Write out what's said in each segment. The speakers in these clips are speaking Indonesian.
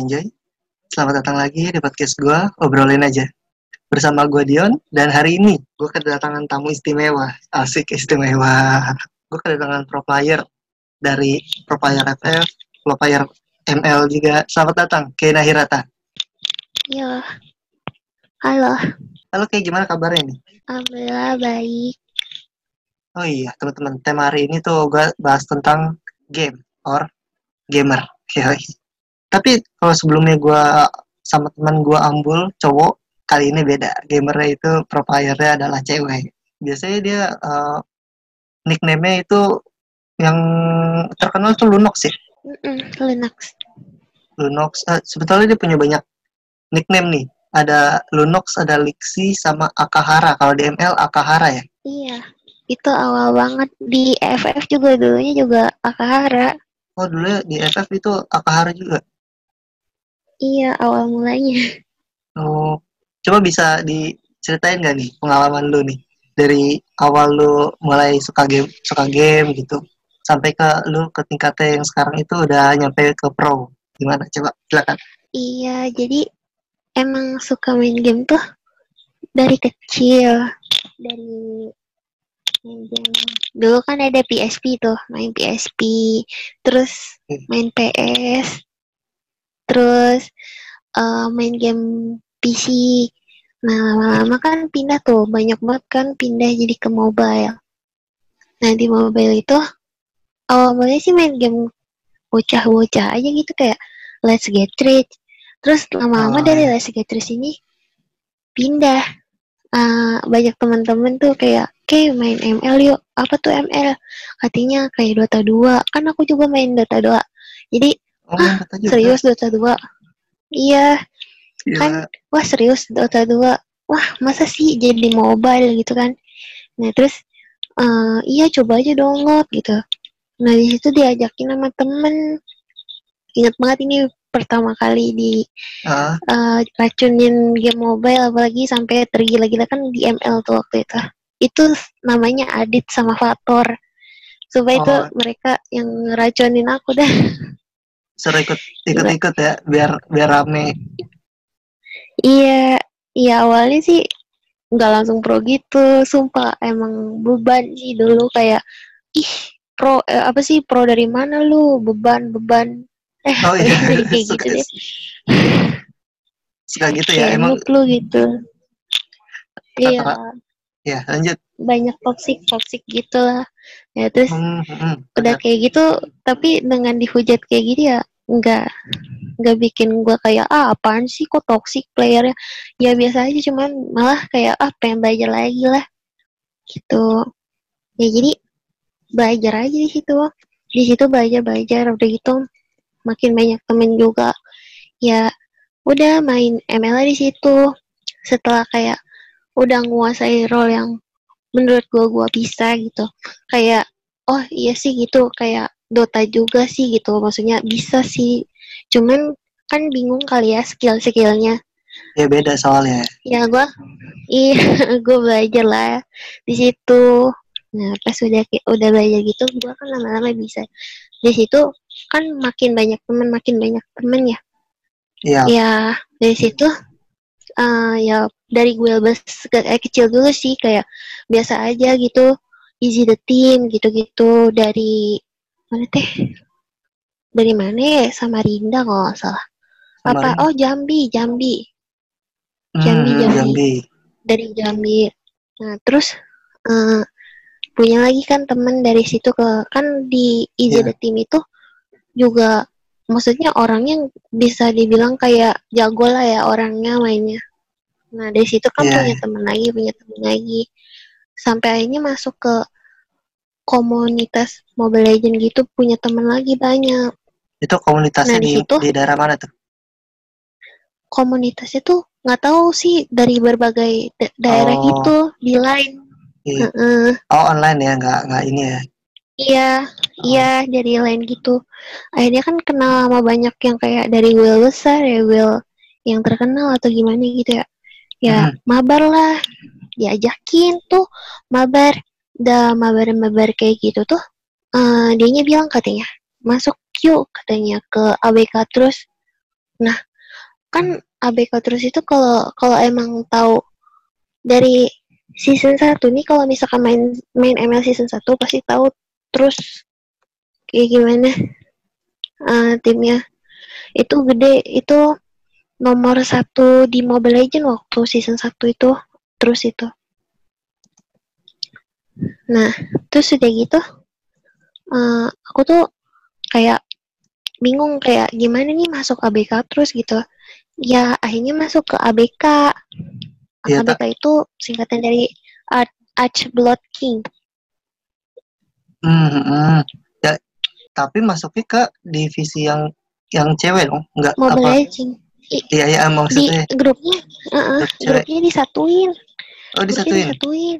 Enjoy. Selamat datang lagi di podcast gue, obrolin aja. Bersama gue Dion, dan hari ini gue kedatangan tamu istimewa. Asik istimewa. Gue kedatangan pro player dari pro player FF, pro player ML juga. Selamat datang, Kena Hirata. Yo. Halo. Halo, kayak gimana kabarnya nih? Alhamdulillah baik. Oh iya, teman-teman, tema hari ini tuh gue bahas tentang game or gamer. Yoi. Tapi kalau sebelumnya gue sama teman gue ambul cowok, kali ini beda. Gamernya itu pro playernya adalah cewek. Biasanya dia uh, nickname-nya itu yang terkenal tuh Lunox ya. Mm-mm, Linux. Lunox. Uh, sebetulnya dia punya banyak nickname nih. Ada Lunox, ada Lixi, sama Akahara. Kalau di ML Akahara ya. Iya. Itu awal banget di FF juga dulunya juga Akahara. Oh dulu di FF itu Akahara juga. Iya, awal mulanya. Oh, coba bisa diceritain gak nih pengalaman lu nih dari awal lu mulai suka game suka game gitu sampai ke lu ke tingkatnya yang sekarang itu udah nyampe ke pro gimana coba silakan Iya, jadi emang suka main game tuh dari kecil. Dari main game. Dulu kan ada PSP tuh, main PSP. Terus Hmm. main PS. Terus eh, main game PC. Nah, lama-lama kan pindah tuh, banyak banget kan pindah jadi ke mobile. Nah, di mobile itu awal mulanya sih main game bocah-bocah aja gitu kayak Let's Get Rich. Terus lama-lama Oh, dari iya. Let's Get Rich ini pindah. Ah, banyak teman-teman tuh kayak, "Oke, main ML yuk." Apa tuh ML? Katanya kayak Dota 2. Kan aku juga main Dota 2. Jadi, oh serius Dota 2? Iya, Gila. kan wah serius Dota 2 wah masa sih jadi mobile gitu kan? Nah terus eh, iya coba aja download gitu. Nah di situ diajakin sama temen. Ingat banget ini pertama kali di eh, racunin game mobile apalagi sampai tergila-gila kan di ML tuh waktu itu. Itu namanya Adit sama Fator supaya itu Oh. mereka yang ngeracunin aku dah seru ikut ikut ikut ya biar biar rame. Iya, iya awalnya sih nggak langsung pro gitu, sumpah emang beban sih dulu kayak ih pro eh, apa sih pro dari mana lu? Beban beban. Eh oh iya. kayak gitu suka, deh. suka gitu ya kayak emang lu gitu. Iya. Ya lanjut. Banyak toxic toxic gitu lah ya terus Hmm, hmm, hmm, udah kayak gitu tapi dengan dihujat kayak gitu ya nggak nggak bikin gua kayak ah apaan sih kok toxic playernya? Ya biasa aja cuman malah kayak ah pengen belajar lagi lah. Gitu. Ya jadi belajar aja di situ di situ belajar belajar udah gitu makin banyak temen juga. Ya udah main ML di situ. Setelah kayak udah nguasai role yang menurut gua gua bisa gitu. Kayak oh iya sih gitu. Kayak Dota juga sih gitu. Maksudnya bisa sih. Cuman kan bingung kali ya skill skillnya ya beda soalnya. Ya gua iya gua belajar lah di situ. Nah pas udah udah belajar gitu gua kan lama-lama bisa. Di situ kan makin banyak temen makin banyak temen ya? Iya. Ya dari situ eh ya dari gue bes eh, kecil dulu sih kayak biasa aja gitu easy the team gitu-gitu. Dari mana teh? Dari mana ya? Samarinda kalau nggak salah. Apa? Samarinda. oh Jambi Jambi. Hmm, Jambi, hmm, Jambi. Jambi. Dari Jambi. Nah terus eh, punya lagi kan temen dari situ ke kan di easy Iya. the team itu juga maksudnya orangnya bisa dibilang kayak jago lah ya orangnya mainnya nah dari situ kan Iya, punya temen lagi punya temen lagi sampai akhirnya masuk ke komunitas Mobile Legend gitu punya temen lagi banyak itu komunitasnya Nah, di situ? di daerah mana tuh komunitasnya tuh nggak tahu sih dari berbagai da- daerah Oh. gitu di line Iya. Heeh. oh online ya nggak nggak ini ya Iya, iya jadi lain gitu. Akhirnya kan kenal sama banyak yang kayak dari will besar ya, will yang terkenal atau gimana gitu ya. Ya, Hmm. mabar lah. Diajakin tuh mabar. Udah mabar-mabar kayak gitu tuh. eh dianya bilang katanya, masuk yuk katanya ke ABK terus. Nah, kan ABK terus itu kalau kalau emang tahu dari season 1 nih kalau misalkan main main ML season 1 pasti tahu terus kayak gimana uh, timnya itu gede itu nomor satu di Mobile Legend waktu season 1 itu. Terus itu. Nah terus udah gitu uh, aku tuh kayak bingung kayak gimana nih masuk ABK terus gitu. Ya akhirnya masuk ke ABK Iya, ABK itu singkatan dari Arch, Arch Blood King. Hmm, hmm, hmm. Ya, tapi masuknya ke divisi yang yang cewek dong, nggak Mobile apa? Legends Iya, iya di maksudnya. grupnya uh-uh, Grup cewek. grupnya disatuin Oh, grupnya disatuin. disatuin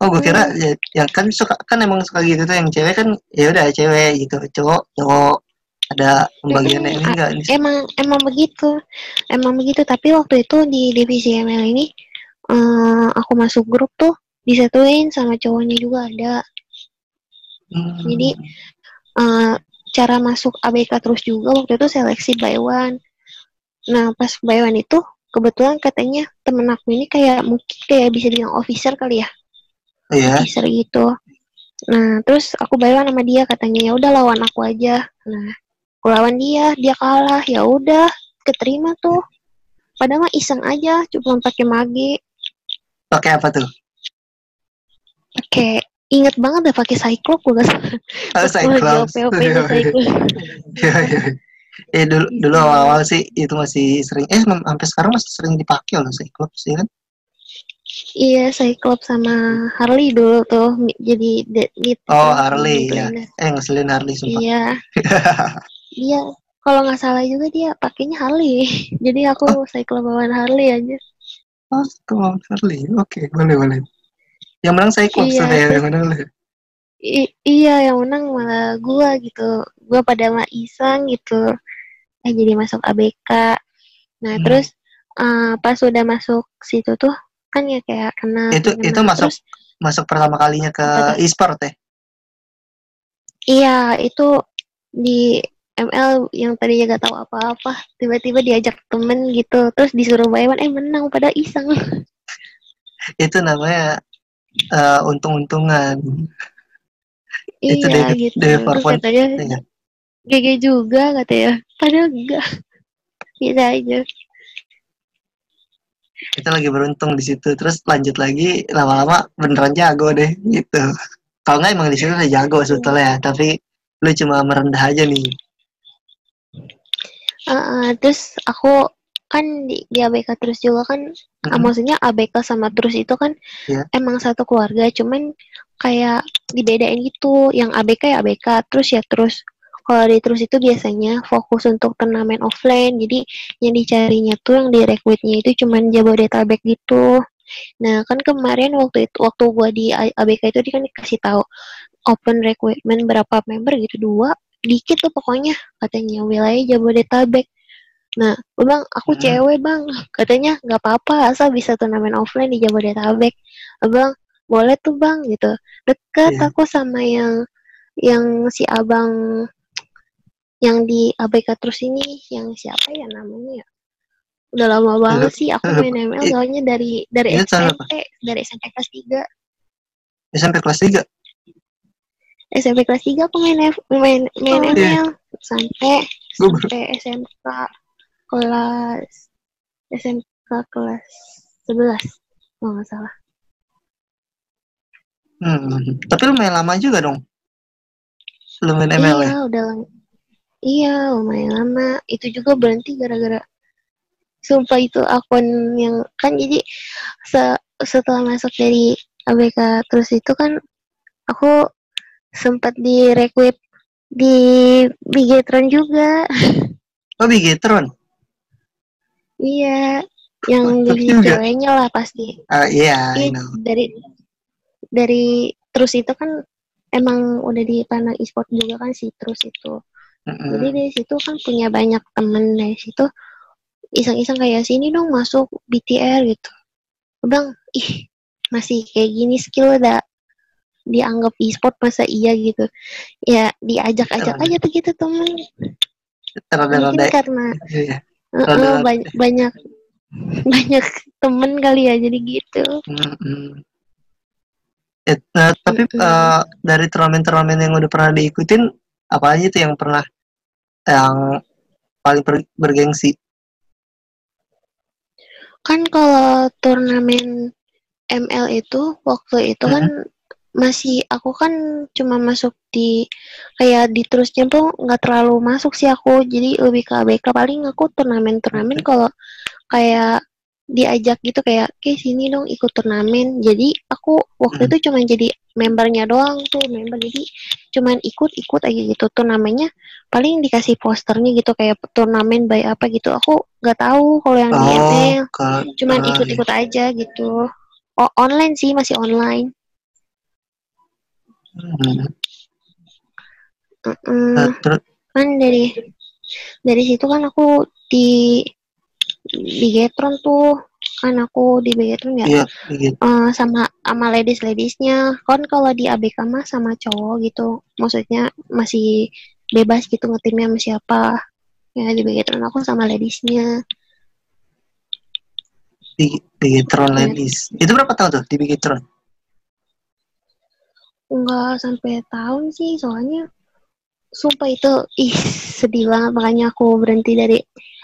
Oh, gue kira Hmm. ya, ya kan suka kan emang suka gitu tuh yang cewek kan ya udah cewek gitu, cowok cowok ada pembagiannya ini Mm-mm, enggak ini. emang emang begitu emang begitu tapi waktu itu di divisi ML ini eh, aku masuk grup tuh disatuin sama cowoknya juga ada Hmm. jadi eh, cara masuk ABK terus juga waktu itu seleksi by one nah pas by one itu kebetulan katanya temen aku ini kayak mungkin kayak bisa bilang officer kali ya Iya. officer gitu nah terus aku by one sama dia katanya ya udah lawan aku aja nah aku lawan dia dia kalah ya udah keterima tuh padahal mah iseng aja cuma pakai mage Pakai apa tuh? pakai inget banget deh pakai cyclops gue gak salah Oh, Cyclops. OP-OP Iya, iya. cyclops Eh dulu dulu Iya. awal-awal sih itu masih sering eh sampai sekarang masih sering dipakai loh Cyclops ya kan? iya cyclops sama harley dulu tuh jadi de- gitu Oh, Harley, mid ya. Eh ngeselin Harley sumpah. iya iya kalau nggak salah juga dia pakainya harley jadi aku cyclops bawaan harley aja Oh, tuh Harley. Oke, boleh boleh. Yang menang Cyclops Iya, ya, yang menang lu. I- iya yang menang malah gua gitu gua pada mah iseng gitu eh jadi masuk ABK nah Hmm. terus eh, pas udah masuk situ tuh kan ya kayak kenal Itu- kenal. itu masuk- Terus, Masuk pertama kalinya ke e-sport ya? iya itu di ML yang tadinya gak tahu apa-apa tiba-tiba diajak temen gitu terus disuruh bayar eh menang pada iseng Itu namanya eh, untung-untungan. Itu iya gitu terus Farfan. katanya Iya. GG juga katanya padahal enggak bisa aja Kita lagi beruntung di situ. Terus lanjut lagi lama-lama beneran jago deh gitu. Kalau nggak emang di situ udah jago sebetulnya, tapi lu cuma merendah aja nih. Ah, ah, terus aku kan di, di ABK terus juga kan Mm-mm. maksudnya ABK sama terus itu kan Iya. emang satu keluarga cuman kayak dibedain gitu yang ABK ya ABK terus ya terus kalau di terus itu biasanya fokus untuk turnamen offline. Jadi yang dicarinya tuh yang direkrutnya itu cuman Jabodetabek gitu. Nah kan kemarin waktu itu waktu gua di ABK itu dia kan dikasih tahu open recruitment berapa member gitu dua dikit tuh pokoknya katanya wilayah Jabodetabek. Nah gue bilang aku Hmm. cewek bang. Katanya nggak apa-apa asal bisa turnamen offline di Jabodetabek. Bilang boleh tuh bang gitu. Deket Iya. aku sama yang yang si abang yang di ABK terus ini yang siapa ya namanya ya udah lama banget sih aku main ML I- soalnya dari dari Iya, apa? SMP dari SMP kelas 3 SMP kelas 3. SMP kelas 3 aku main F- main main Oh, iya. ML sampai Gua baru- sampai SMK kelas SMK kelas 11 kalau nggak salah Hmm. Tapi lu main lama juga dong. Lu main ML ya? iya udah iya lumayan lama itu juga berhenti gara-gara sumpah itu akun yang kan jadi se- setelah masuk dari ABK terus itu kan aku sempat direkrut di Bigetron juga Oh, Bigetron. iya yang juga. ceweknya lah pasti Ah, iya, I Iya, know. dari dari terus itu kan emang udah dipandang e-sport juga kan sih terus itu Mm-mm. jadi dari situ kan punya banyak temen dari situ iseng-iseng kayak sini dong masuk BTR gitu bilang ih masih kayak gini skill udah dianggap e-sport masa iya gitu ya diajak-ajak Emang. aja tuh gitu temen mungkin karena iya. Uh, Rada- banyak banyak banyak temen kali ya jadi gitu. Mm-mm. Eh, nah, tapi Mm-mm. eh, dari turnamen-turnamen yang udah pernah diikutin apa aja tuh yang pernah yang paling ber- bergengsi? Kan kalau turnamen ML itu waktu itu kan masih aku kan cuma masuk di kayak di terusnya tuh nggak terlalu masuk sih aku jadi lebih ke ABK paling aku turnamen-turnamen Oke. kalau kayak diajak gitu kayak ke sini dong ikut turnamen jadi aku waktu Hmm. itu cuma jadi membernya doang tuh member. Jadi cuman ikut-ikut aja gitu. Turnamennya paling dikasih posternya gitu kayak turnamen by apa gitu. Aku nggak tahu kalau yang di Oh, ML ke cuman ah, ikut-ikut aja gitu. Oh online sih masih online. Hmm. Terus? Kan dari dari situ kan aku di di Getron tuh kan aku di Getron ya gitu. eh, sama sama ladies ladiesnya kan kalau di ABK mah sama cowok gitu maksudnya masih bebas gitu ngetimnya sama siapa ya di Getron aku sama ladiesnya di Bigetron Iya. Ladies. Itu berapa tahun tuh di Bigetron? nggak sampai tahun sih soalnya sumpah itu ih sedih banget makanya aku berhenti dari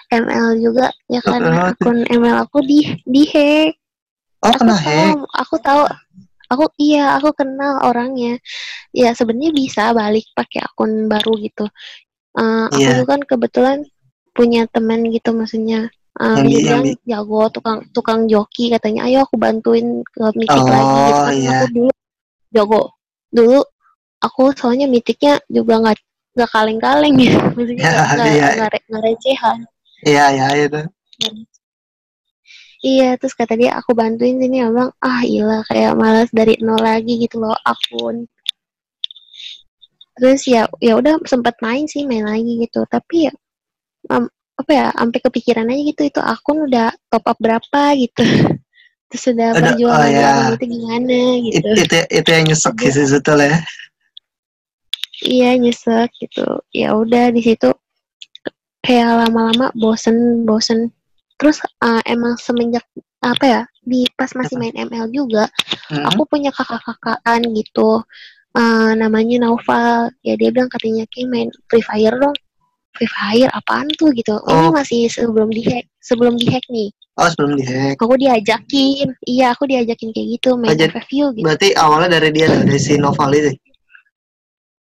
ML juga ya karena Oh, akun ML aku di di hack. Oh, aku kena tahu hack. aku tahu. Aku iya aku kenal orangnya. Ya sebenarnya bisa balik pakai akun baru gitu. Eh, aku Iya. kan kebetulan punya teman gitu maksudnya Eh, Yang dia yang bilang di- jago tukang tukang joki katanya. Ayo aku bantuin ke mitik Oh, lagi gitu kan. iya. aku dulu jago. Dulu aku soalnya mitiknya juga nggak nggak kaleng-kaleng ya. Maksudnya Ya, nggak iya. nggak re- nggak recehan Iya, iya itu. Iya, terus kata dia aku bantuin sini abang. Ah, iya kayak malas dari nol lagi gitu loh akun. Terus ya ya udah sempat main sih, main lagi gitu. Tapi ya am- apa ya, sampai kepikiran aja gitu itu akun udah top up berapa gitu. Terus udah Udah, perjuangan oh ya. itu gimana It- gitu. itu itu yang nyesek sih sebetulnya. Iya, nyesek gitu. Ya udah di situ kayak lama-lama bosen, bosen. Terus eh, emang semenjak apa ya, di pas masih main ML juga, Hmm. aku punya kakak-kakaan gitu Eh, namanya Naufal ya dia bilang katanya Ki main Free Fire dong Free Fire apaan tuh gitu Oh. ini masih sebelum dihack sebelum dihack nih Oh, sebelum dihack. aku diajakin iya aku diajakin kayak gitu main jadi- FFU gitu Berarti awalnya dari dia dari si Noval itu.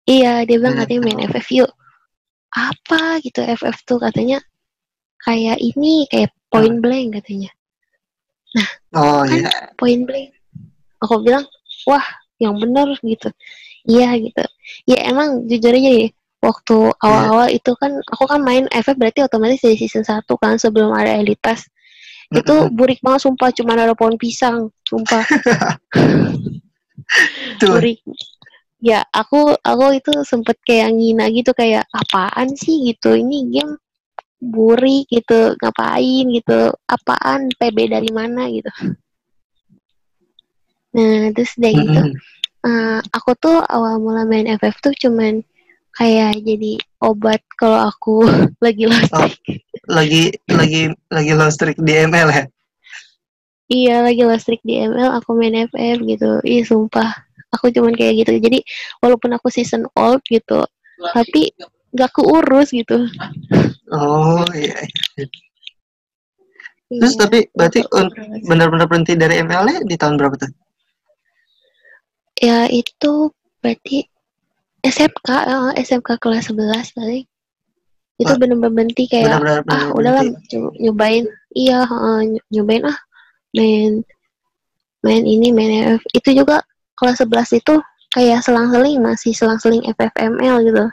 iya dia bilang Iya, katanya main. FFU apa gitu FF tuh katanya kayak ini kayak point blank katanya. Oh, Kan- iya. point blank. Aku bilang wah yang bener gitu. Iya gitu. Ya emang jujur aja ya waktu awal-awal itu kan aku kan main FF berarti otomatis dari season 1 kan sebelum ada elitas itu burik banget sumpah cuma ada pohon pisang sumpah. Burik ya aku aku itu sempet kayak ngina gitu kayak apaan sih gitu ini game burik gitu ngapain gitu apaan PB dari mana gitu nah terus udah gitu Mm-mm. Eh, aku tuh awal mula main FF tuh cuman kayak jadi obat kalau aku lagi lost Oh. Lagi lagi lagi low streak di ML ya. Iya lagi lost streak di ML aku main FF gitu. Ih sumpah aku cuman kayak gitu. Jadi walaupun aku season old gitu, tapi gak keurus gitu. Oh, iya. iya. Terus Iya, tapi berarti benar-benar berhenti dari ML-nya di tahun berapa tuh? ya itu berarti SMK eh, SMK kelas 11 paling. Itu Wah, bener-bener berhenti kayak Benar-benar ah benar-benar udahlah nyobain iya heeh, ny- nyobain ah main main ini main FF itu juga kelas 11 itu kayak selang-seling masih selang-seling FFML gitu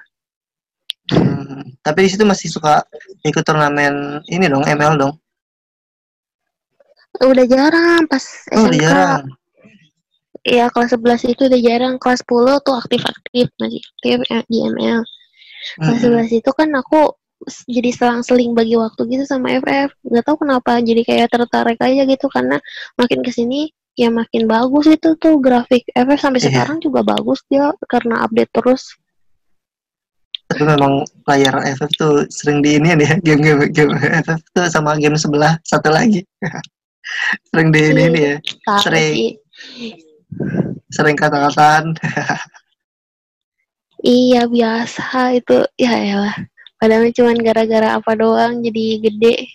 Hmm, tapi di situ masih suka ikut turnamen ini dong, ML dong. udah jarang pas Oh, udah SMK jarang. Iya kelas 11 itu udah jarang kelas 10 tuh aktif-aktif masih aktif eh, di ML kelas Mm-mm. 11 itu kan aku jadi selang-seling bagi waktu gitu sama FF nggak tahu kenapa jadi kayak tertarik aja gitu karena makin ke sini ya makin bagus itu tuh grafik. FF sampai Iya. sekarang juga bagus dia karena update terus. Tapi memang layar FF tuh sering di ini ya game-game game FF tuh sama game sebelah satu lagi. Sering di ini ya Sering. sering kata-kataan. Iya biasa itu. Ya elah. Padahal cuman gara-gara apa doang jadi gede.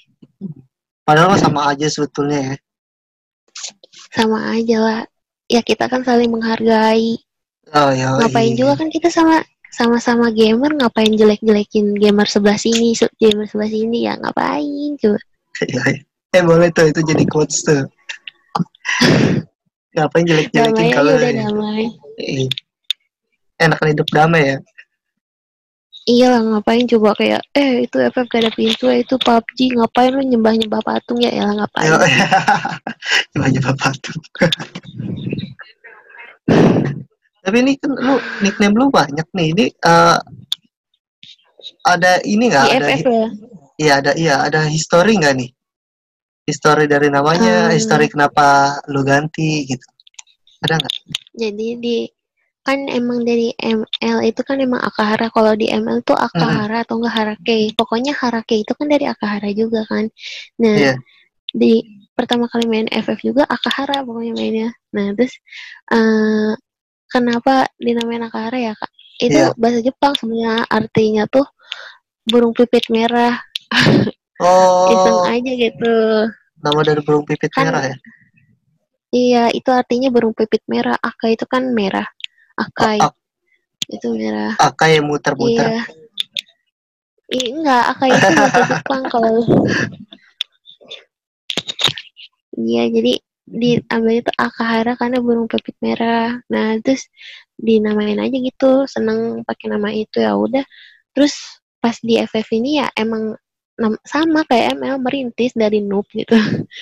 Padahal sama aja sebetulnya ya sama aja lah. Ya kita kan saling menghargai. oh ya Ngapain juga kan kita sama sama-sama gamer ngapain jelek-jelekin gamer sebelah sini, gamer sebelah sini ya ngapain coba. eh boleh tuh itu jadi quotes tuh ngapain jelek-jelekin kalau udah ya? damai. Eh, enakan hidup damai ya Iya lah ngapain coba kayak eh itu FF gak ada pintu eh, itu PUBG ngapain lu nyembah-nyembah patung ya ya ngapain. Cuma nyoba patung. Tapi ini kan lu nickname lu banyak nih. Ini eh, ada ini nggak? Ada FF ya. iya ada iya ada history nggak nih? History dari namanya, Hmm. history kenapa lu ganti gitu. Ada nggak? Jadi di kan emang dari ML itu kan emang Akahara. Kalau di ML tuh Akahara atau enggak Harake. Pokoknya Harake itu kan dari Akahara juga kan. Nah Iya. di pertama kali main FF juga Akahara pokoknya mainnya. Nah terus eh kenapa dinamain Akahara ya kak? Itu Iya. bahasa Jepang sebenarnya artinya tuh burung pipit merah. Iseng Oh, aja gitu. Nama dari burung pipit Kan- merah ya? iya itu artinya burung pipit merah. Aka itu kan merah Akai A- itu merah Akai yang muter-muter. Iya. Ih, enggak, Akai itu bahasa Jepang kalau Iya, jadi diambil itu Akahara karena burung pipit merah. Nah, terus dinamain aja gitu, seneng pakai nama itu ya udah. Terus pas di FF ini ya emang sama kayak ML merintis dari noob gitu.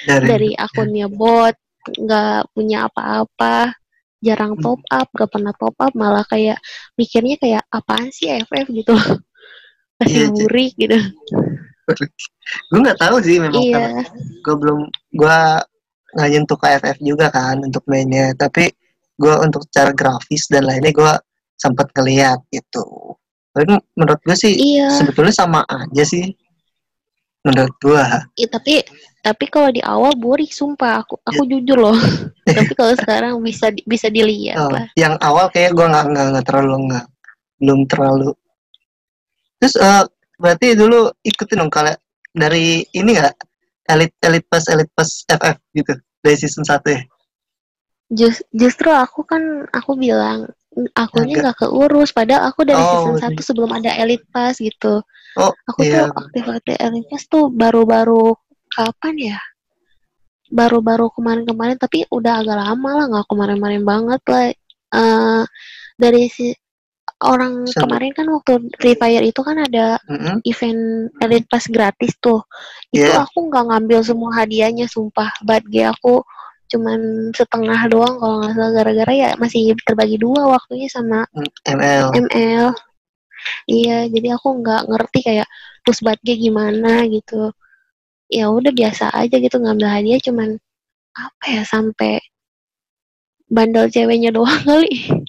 Dari, dari akunnya bot, nggak punya apa-apa, jarang Hmm. top up, gak pernah top up, malah kayak mikirnya kayak apaan sih FF gitu. Kasih Iya, Ci. murik gitu. gue nggak tahu sih memang karena Iya. gue belum gue nggak nyentuh ke FF juga kan untuk mainnya tapi gue untuk cara grafis dan lainnya gue sempat ngeliat gitu tapi menurut gue sih Iya. sebetulnya sama aja sih menurut gue Iya, tapi tapi kalau di awal boring sumpah. Aku aku jujur loh. tapi kalau sekarang bisa bisa dilihat Oh, lah. yang awal kayak gue nggak nggak nggak terlalu nggak belum terlalu. Terus eh, berarti dulu ikutin dong kalau dari ini nggak? Elit elit pas elit pas FF gitu dari season 1 ya? Jus- justru aku kan aku bilang akunnya Agak. nggak keurus padahal aku dari Oh, season. 1 sebelum ada Elite Pass gitu. oh Aku iya tuh aktif aktif Elite Pass tuh baru-baru kapan ya? Baru-baru kemarin-kemarin tapi udah agak lama lah nggak kemarin-kemarin banget lah. Eh dari si orang Sen- kemarin kan waktu Free Fire itu kan ada Mm-mm. event Elite Pass gratis tuh. Itu Iya. aku nggak ngambil semua hadiahnya sumpah. Badge aku cuman setengah doang kalau nggak salah gara-gara ya masih terbagi dua waktunya sama ML ML. Iya, jadi aku nggak ngerti kayak badge gimana gitu. Ya udah biasa aja gitu ngambil hadiah cuman apa ya sampai bandel ceweknya doang kali.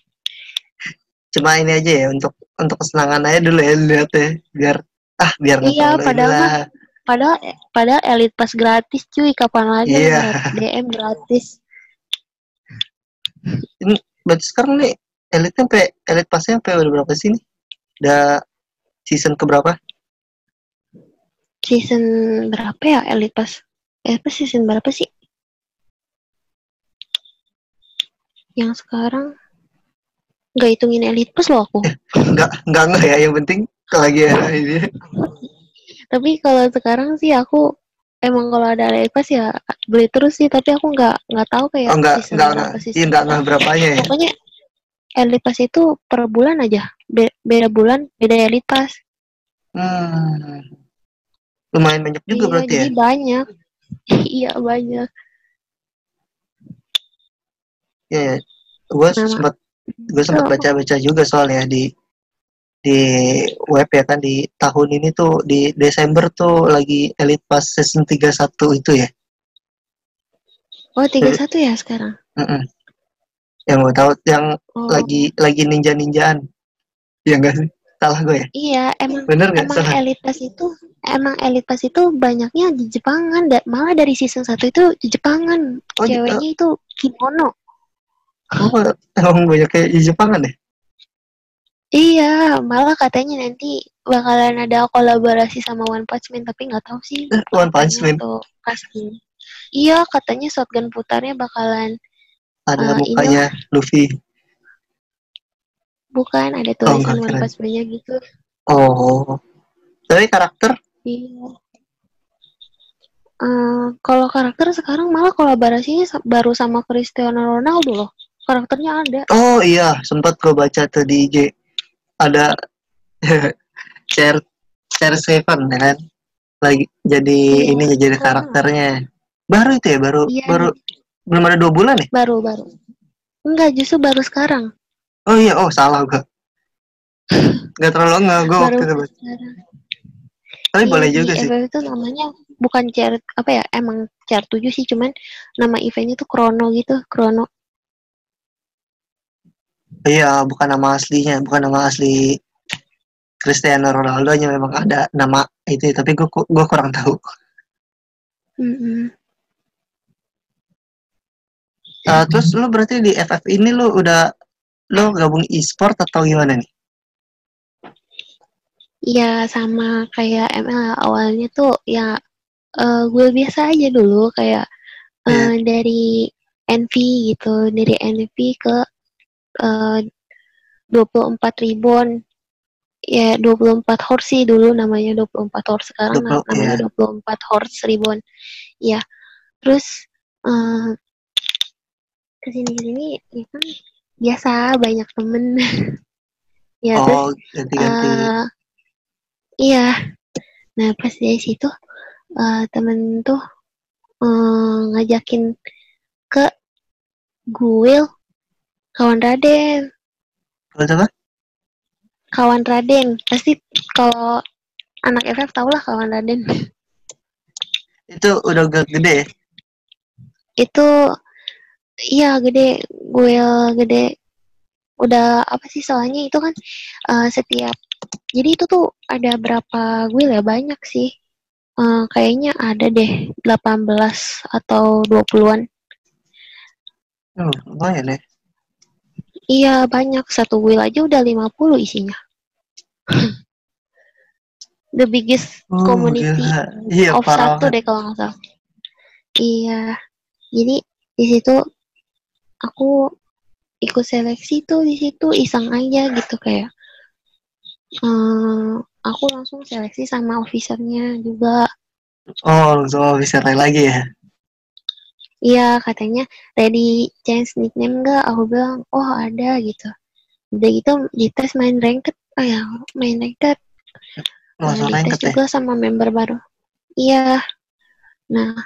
cuma ini aja ya untuk untuk kesenangan aja dulu ya lihat ya biar ah biar Iya, padahal. Padahal padahal Elite Pass gratis cuy, kapan lagi dapat DM gratis. berarti sekarang nih elit sampai elit pasnya sampai udah berapa sih nih udah season keberapa Season berapa ya Elite Pass? Elite Pass season berapa sih? Yang sekarang nggak hitungin Elite Pass loh aku. nggak nggak nggak ya yang penting lagi ada ini Tapi kalau sekarang sih aku emang kalau ada Elite Pass ya beli terus sih. Tapi aku nggak nggak tahu kayak oh nggak nggak berapa nggak season iya nggak nggak berapa. berapanya ya Pokoknya Elite Pass itu per bulan aja. Be- beda bulan beda Elite Pass. hmm. lumayan banyak juga iya, berarti ya banyak. iya banyak. ya ya gue Nama- sempat gue sempat baca baca juga soalnya di di web ya kan di tahun ini tuh di Desember tuh lagi Elite Pass season 31 itu ya Oh 31 ya sekarang. Mm-mm. yang gue tahu yang Oh. lagi lagi ninja ninjaan ya enggak sih Salah gue ya? Iya, emang Bener gak? emang Salah. elit pas itu emang elit pas itu banyaknya di Jepangan da- malah dari season 1 itu di Jepangan Oh, ceweknya itu kimono Oh, emang banyak kayak di Jepangan deh. Iya malah katanya nanti bakalan ada kolaborasi sama One Punch Man tapi nggak tahu sih Eh, One Punch Man. atau casting iya katanya shotgun putarnya bakalan Ada Eh, mukanya Luffy. bukan ada Oh, tulisan nggak One. Punch Man-nya gitu Oh. Tapi karakter iya Eh, kalau karakter sekarang malah kolaborasinya baru sama Cristiano Ronaldo loh karakternya ada Oh iya, sempat gue baca tuh di IG. Ada share share Seven ya kan. Lagi jadi Iya, ini jadi karakternya. Baru itu ya, baru Iya. baru belum ada dua bulan ya? baru baru enggak justru baru sekarang Oh iya, oh salah gue. Gak terlalu enggak waktu baru itu. baca. sekarang Tapi Iya, boleh juga sih. FF itu namanya bukan chair apa ya emang chair 7 sih cuman nama eventnya tuh Chrono gitu Chrono Iya, bukan nama aslinya, bukan nama asli Cristiano Ronaldo nya memang ada nama itu, tapi gue gue kurang tahu. Mm-mm. Eh, terus lu berarti di FF ini lu udah lu gabung e-sport atau gimana nih? Iya sama kayak ML awalnya tuh ya eh, gue biasa aja dulu kayak eh, Iya. dari NV gitu dari NV ke eh, 24 ribbon ya 24 horse sih dulu namanya 24 horse. Sekarang 20, na- namanya 24 horse ribbon ya terus eh, ke sini ke sini ya kan? Biasa banyak temen. Ya terus Oh, ganti-ganti. eh, iya. Nah pas dari situ eh, temen tuh eh, ngajakin ke Guil kawan Raden. Terus apa? kawan Raden. Pasti kalau anak FF tau lah kawan Raden. Itu udah ge- gede ya? itu iya gede. Guil gede. Udah apa sih soalnya itu kan eh, setiap jadi itu tuh ada berapa Guil ya? Banyak sih. Eh, kayaknya ada deh 18 atau 20-an Hmm, lumayan ya. Iya banyak satu wheel aja udah 50 isinya. The biggest Oh, community gila. Iya, of parah satu deh kalau nggak salah. Iya, jadi di situ aku ikut seleksi tuh di situ iseng aja gitu kayak. eh, aku langsung seleksi sama officernya juga. Oh, langsung try lagi ya. Iya katanya ready change nickname nggak? Aku bilang oh ada gitu. Udah gitu dites main ranked, oh ya main ranked Langsung Nah, ranked dites ya. juga sama member baru. Iya. Nah,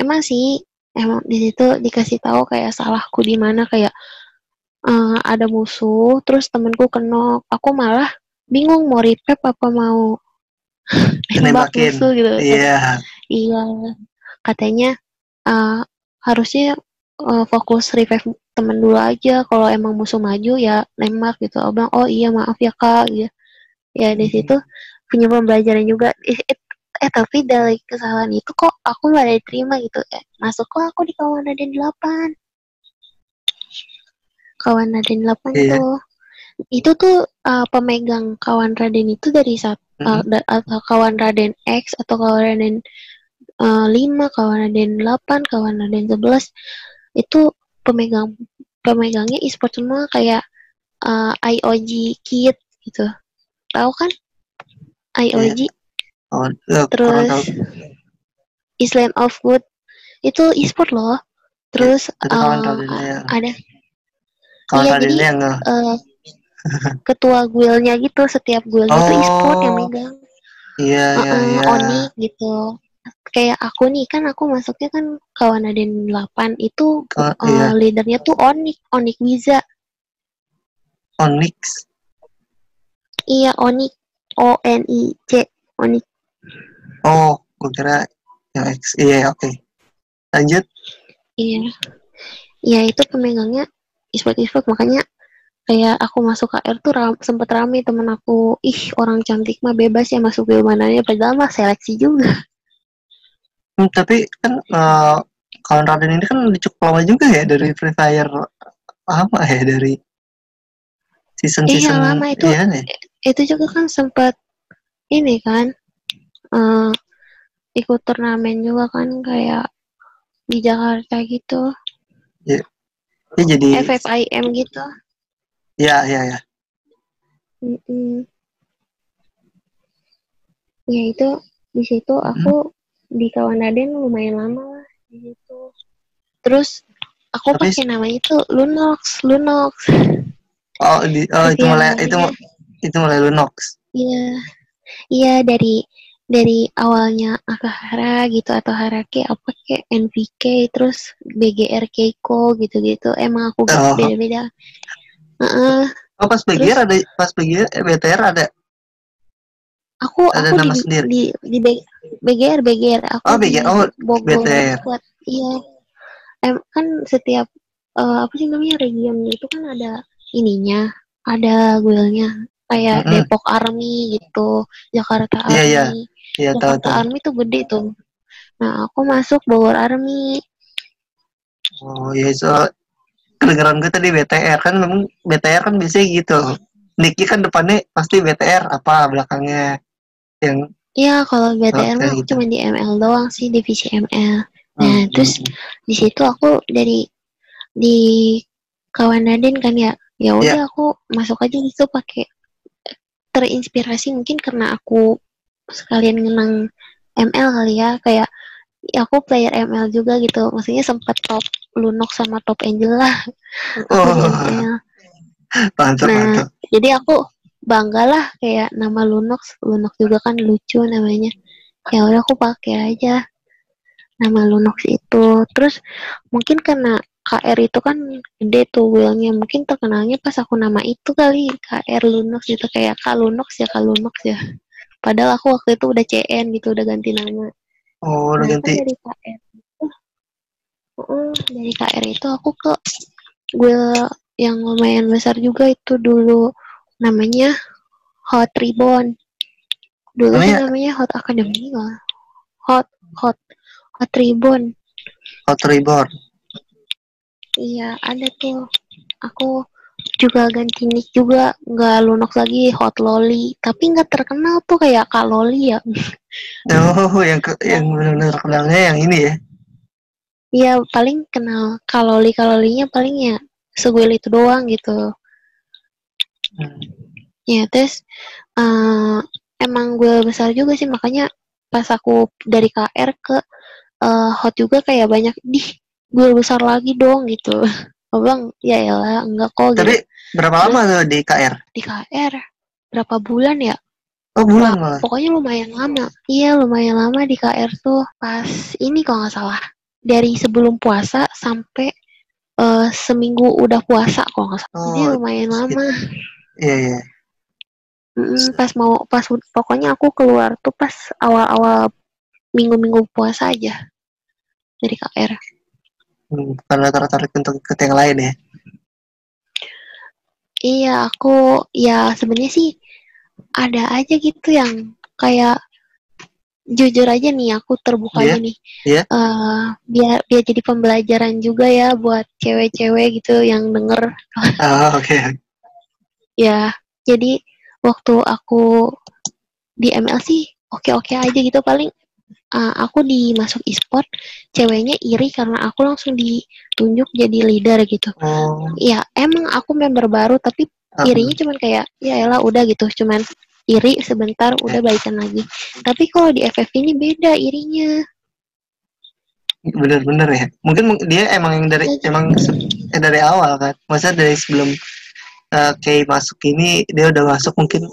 emang sih emang di situ dikasih tahu kayak salahku di mana kayak eh, ada musuh, terus temenku kenok. Aku malah bingung mau repep apa mau nembak musuh gitu. Iya. Iya. Katanya eh, harusnya eh, fokus revive temen dulu aja. Kalau emang musuh maju ya nembak gitu. Aku bilang, oh iya maaf ya kak. Gitu. Ya di Hmm. situ punya pembelajaran juga. Eh, eh, eh, tapi dari kesalahan itu kok aku gak diterima gitu. Eh, masuk kok aku di kawan Raden 8. Kawan Raden 8 Iya. tuh. Itu tuh eh, pemegang kawan Raden itu dari satu Mm-mm. uh, da- atau kawan Raden X atau kawan Raden uh, 5, kawan Raden 8, kawan Raden 11 itu pemegang pemegangnya e-sport semua kayak uh, IOG Kit gitu. Tahu kan? IOG Oh, eh, kurang tahu. terus Island of Good itu e-sport loh. Terus Itu kawan uh, yang ada kawan iya, Radennya jadi- yang uh, ketua guildnya gitu setiap guild itu e-sport yang Oh, megang. Iya, iya, Heeh, iya. Onik gitu. Kayak aku nih kan aku masuknya kan kawan Aden 8 itu Oh, iya. leadernya tuh Onik, Onik Wiza. Onyx. Iya, Onik. O N I C. Onik. Oh, gue kira yang X. Iya, oke. Lanjut. Iya. Iya, itu pemegangnya e-sport e-sport makanya kayak aku masuk KR tuh ram, sempet rame temen aku ih orang cantik mah bebas ya masuk ke mananya padahal mah seleksi juga Hmm, tapi kan uh, kawan Raden ini kan cukup lama juga ya dari Free Fire lama ya dari season iya season lama itu iya nih itu juga kan sempet ini kan eh, ikut turnamen juga kan kayak di Jakarta gitu. Ya jadi FFIM gitu. Ya ya ya. Mm-mm. ya itu di situ aku di kawan Aden lumayan lama lah di situ terus aku Tapi- pakai nama itu Lunox Lunox. Oh di, oh Tapi itu yang mulai namanya- itu itu mulai Lunox. Iya, iya dari dari awalnya Akahara gitu atau Harake apa kayak NVK terus BGR Keiko gitu-gitu. Emang aku Oh. beda-beda. Heeh, oh pas BGR ada pas BGR BTR ada aku Ada aku nama di, sendiri? di di BGR BGR aku Oh, BGR. Oh, Bogor BTR. buat iya em kan setiap eh, apa sih namanya region itu kan ada ininya ada guildnya kayak Mm-mm. Depok Army gitu Jakarta Iya, iya. Army Iya tahu Jakarta tahu. Army tuh gede tuh. Nah, aku masuk Bogor Army. Oh iya so kedengeran gue tadi BTR kan memang BTR kan biasanya gitu. Niki kan depannya pasti BTR apa belakangnya yang Iya, kalau BTR mah gitu. cuma di ML doang sih, divisi ML. Nah, Hmm, terus hmm. di situ aku dari di kawan Naden kan ya. Ya udah aku masuk aja di situ pakai terinspirasi mungkin karena aku sekalian ngenang ML kali ya, kayak ya aku player ML juga gitu. Maksudnya sempat top Lunox sama top Angel lah oh mantap Nah, mantap. jadi aku bangga lah kayak nama Lunox. Lunox juga kan lucu namanya. Ya udah aku pakai aja nama Lunox itu. Terus mungkin karena KR itu kan gede tuh wheelnya. Mungkin terkenalnya pas aku nama itu kali KR Lunox gitu. Kayak Kak Lunox ya Kak Lunox ya. Padahal aku waktu itu udah CN gitu udah ganti nama. Oh udah Nah, ganti. dari KR itu, Heeh, dari KR itu aku ke gue yang lumayan besar juga itu dulu namanya Hot Ribbon. Dulu Namanya? namanya Hot Academy lah. Hot Hot Hot Ribbon. Hot Reborn. Iya, ada tuh. Aku juga ganti nick juga nggak lunox lagi Hot Loli tapi nggak terkenal tuh kayak Kak Loli ya Oh yang ke, yang benar-benar kenalnya yang ini ya. Iya paling kenal kaloli kalolinya paling ya seguel itu doang gitu. Ya terus eh, emang gue besar juga sih makanya pas aku dari KR ke eh, hot juga kayak banyak dih gue besar lagi dong gitu. Abang ya elah enggak kok gitu Tapi berapa lama tuh di KR? di KR berapa bulan ya? Oh bulan malah. Pokoknya lumayan lama. Iya lumayan lama di KR tuh pas ini kalau nggak salah dari sebelum puasa sampai eh, seminggu udah puasa kalau nggak salah. Jadi Oh, lumayan lama. Iya iya. Mm, pas mau pas pokoknya aku keluar tuh pas awal-awal minggu-minggu puasa aja dari KR. Hmm, karena tertarik untuk ikut yang lain ya. Iya aku ya sebenarnya sih ada aja gitu yang kayak jujur aja nih aku terbuka Iya, aja nih. iya. Eh, biar biar jadi pembelajaran juga ya buat cewek-cewek gitu yang denger Oh oke. Ya. Jadi waktu aku di ML sih oke-oke aja gitu paling uh, aku di masuk e-sport ceweknya iri karena aku langsung ditunjuk jadi leader gitu. Oh. Ya emang aku member baru tapi ah, irinya cuman kayak ya elah udah gitu cuman iri sebentar udah baikan lagi. Tapi kalau di FF ini beda irinya. Bener-bener ya. Mungkin mung- dia emang yang dari emang se- eh, dari awal kan. Masa dari sebelum eh, Kay masuk ini dia udah masuk mungkin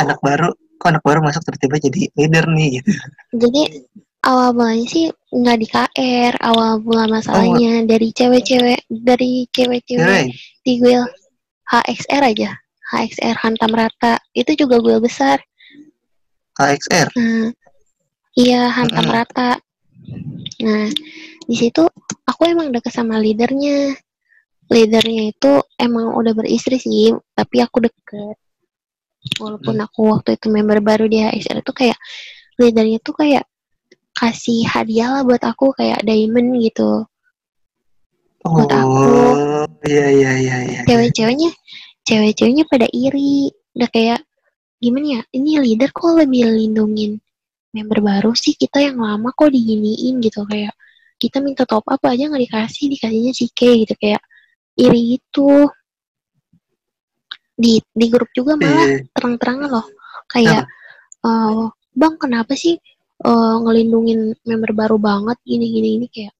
anak baru. Kok anak baru masuk tiba-tiba jadi leader nih gitu. Jadi awal mulanya sih nggak di KR, awal mula masalahnya dari cewek-cewek dari cewek-cewek di guild HXR aja. HXR hantam rata. Itu juga guild besar. KXR. Nah, iya hantam Mm-mm. rata. Nah, di situ aku emang deket sama leadernya. Leadernya itu emang udah beristri sih, tapi aku deket. Walaupun Hmm. aku waktu itu member baru di HSR itu kayak leadernya tuh kayak kasih hadiah lah buat aku kayak diamond gitu. Buat aku. Oh, iya iya iya iya. Cewek-ceweknya, cewek-ceweknya pada iri. Udah kayak gimana ya? Ini leader kok lebih lindungin member baru sih kita yang lama kok diginiin gitu kayak kita minta top up aja nggak dikasih dikasihnya si K gitu kayak iri gitu di di grup juga malah Iya. terang-terangan loh. Kayak eh bang kenapa sih eh, ngelindungin member baru banget? Gini gini ini kayak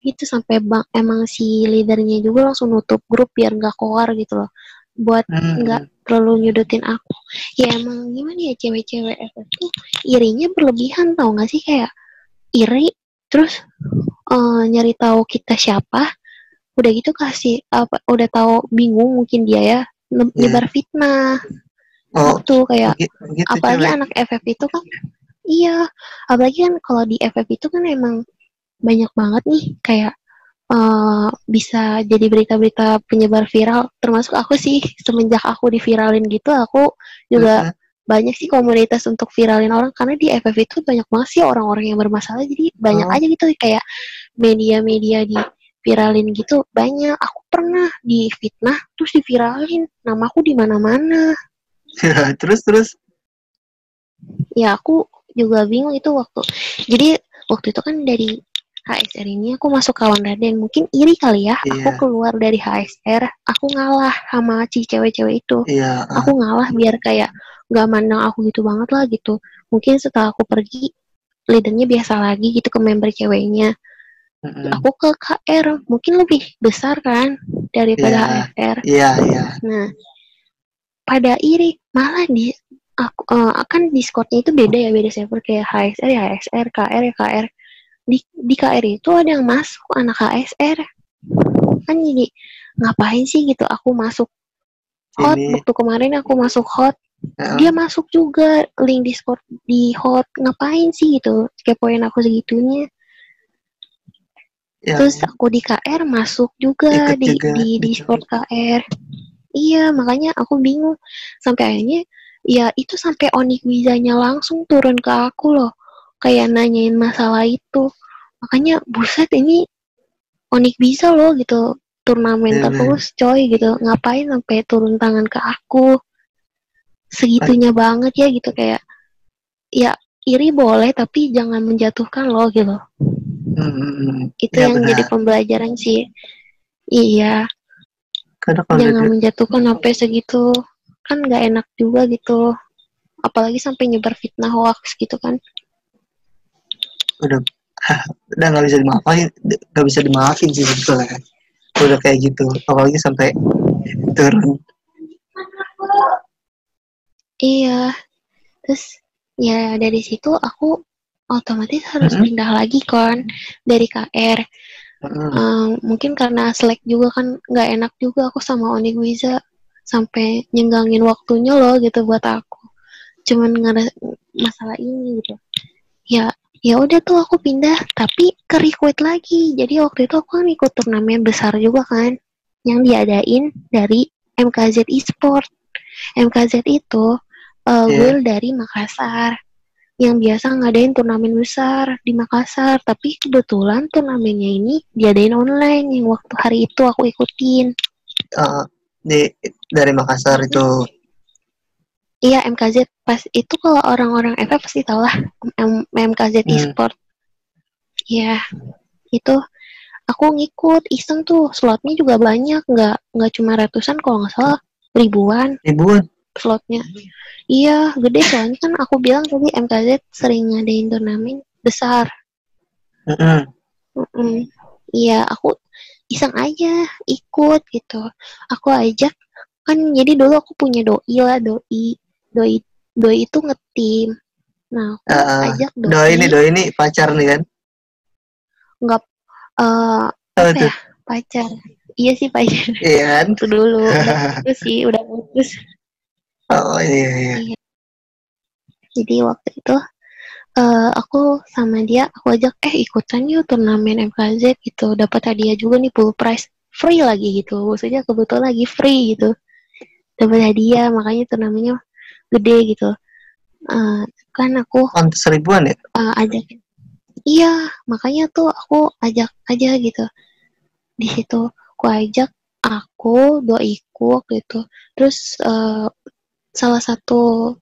itu sampai bang emang si leadernya juga langsung nutup grup biar nggak keluar gitu loh. Buat Hmm. nggak terlalu nyudutin aku. Ya emang gimana ya cewek-cewek tuh irinya berlebihan tau gak sih? Kayak iri terus eh, nyari tahu kita siapa udah gitu kasih apa udah tahu bingung mungkin dia ya Iya. nyebar fitnah Oh, gitu kayak begitu, begitu apalagi cewek. anak FF itu kan iya apalagi kan kalau di FF itu kan emang banyak banget nih kayak eh, bisa jadi berita-berita penyebar viral termasuk aku sih semenjak aku diviralin gitu aku juga banyak sih komunitas untuk viralin orang karena di FF itu banyak banget sih orang-orang yang bermasalah jadi banyak Oh. aja gitu kayak media-media di viralin gitu banyak aku pernah di fitnah terus diviralin namaku di mana-mana terus terus. ya aku juga bingung itu waktu jadi waktu itu kan dari HSR ini aku masuk kawan Raden mungkin iri kali ya aku Iya. keluar dari HSR aku ngalah sama si cewek-cewek itu Iya. ah. aku ngalah biar kayak gak mandang aku gitu banget lah gitu mungkin setelah aku pergi leadernya biasa lagi gitu ke member ceweknya Mm-mm. aku ke KR mungkin lebih besar kan daripada Iya. HSR Iya iya. Nah, pada iri malah di aku eh, akan Discordnya itu beda ya beda server kayak HSR ya HSR, KR ya KR. Di di KR itu ada yang masuk anak HSR. Kan jadi ngapain sih gitu aku masuk hot Ini. waktu kemarin aku masuk hot Heeh. dia masuk juga link Discord di hot ngapain sih gitu kepoin aku segitunya Ya, terus aku di KR masuk juga Ikut di juga, di betul. Discord KR iya makanya aku bingung. Sampai akhirnya ya itu sampai Onik Wizanya langsung turun ke aku loh. Kayak nanyain masalah itu. Makanya buset ini Onik bisa loh gitu. Turnamen Iya, terus coy gitu. Ngapain sampai turun tangan ke aku? Segitunya banget ya gitu. Kayak ya iri boleh tapi jangan menjatuhkan loh gitu Itu Iya, yang benar. jadi pembelajaran sih. Iya. Karena kalau jangan udah- menjatuhkan sampai segitu. Kan nggak enak juga gitu. Apalagi sampai nyebar fitnah hoax gitu kan. Udah. Udah nggak bisa dimaafin nggak bisa dimaafin sih sebetulnya. Udah kayak gitu. Apalagi sampai turun. Iya. Terus ya dari situ aku otomatis harus Mhm. pindah lagi kan dari KR Mm-mm. Ehm, mungkin karena Slack juga kan nggak enak juga aku sama Oni Guiza sampai nyenggangin waktunya loh gitu buat aku. Cuman ngera- masalah ini gitu. Ya ya udah tuh aku pindah tapi ke request lagi. Jadi waktu itu aku kan ikut turnamen besar juga kan yang diadain dari MKZ Esport MKZ itu uh, Iya. guild dari Makassar yang biasa ngadain turnamen besar di Makassar tapi kebetulan turnamennya ini diadain online yang waktu hari itu aku ikutin. Eh, di dari Makassar itu. Iya MKZ pas itu kalau orang-orang FF pasti tahu lah M- MKZ Hmm. Esport. Ya itu aku ngikut iseng tuh. Slotnya juga banyak nggak nggak cuma ratusan kalau nggak salah ribuan. Ribuan slotnya iya gede soalnya kan aku bilang tadi MKZ sering ngadain turnamen besar Mm-mm. Mm-mm. Iya, aku iseng aja ikut gitu. Aku ajak kan jadi dulu aku punya doi lah, doi. Doi doi itu ngetim. Nah, aku Ah, ajak doi. doi ini doi ini pacar nih kan nggak eh oh, apa ya? Pacar. Iya sih pacar. iya kan Itu dulu. Udah putus sih, udah putus. Oh iya iya Jadi waktu itu eh aku sama dia aku ajak eh ikutan yuk turnamen MKZ gitu. Dapat hadiah juga nih full prize. Free lagi gitu. Maksudnya kebetulan lagi free gitu. Dapat hadiah makanya turnamennya gede gitu. Uh, kan aku Pantes ribuan ya? uh, ajak. Iya makanya tuh aku ajak aja gitu. Di situ aku ajak aku doiku waktu itu. Terus uh, salah satu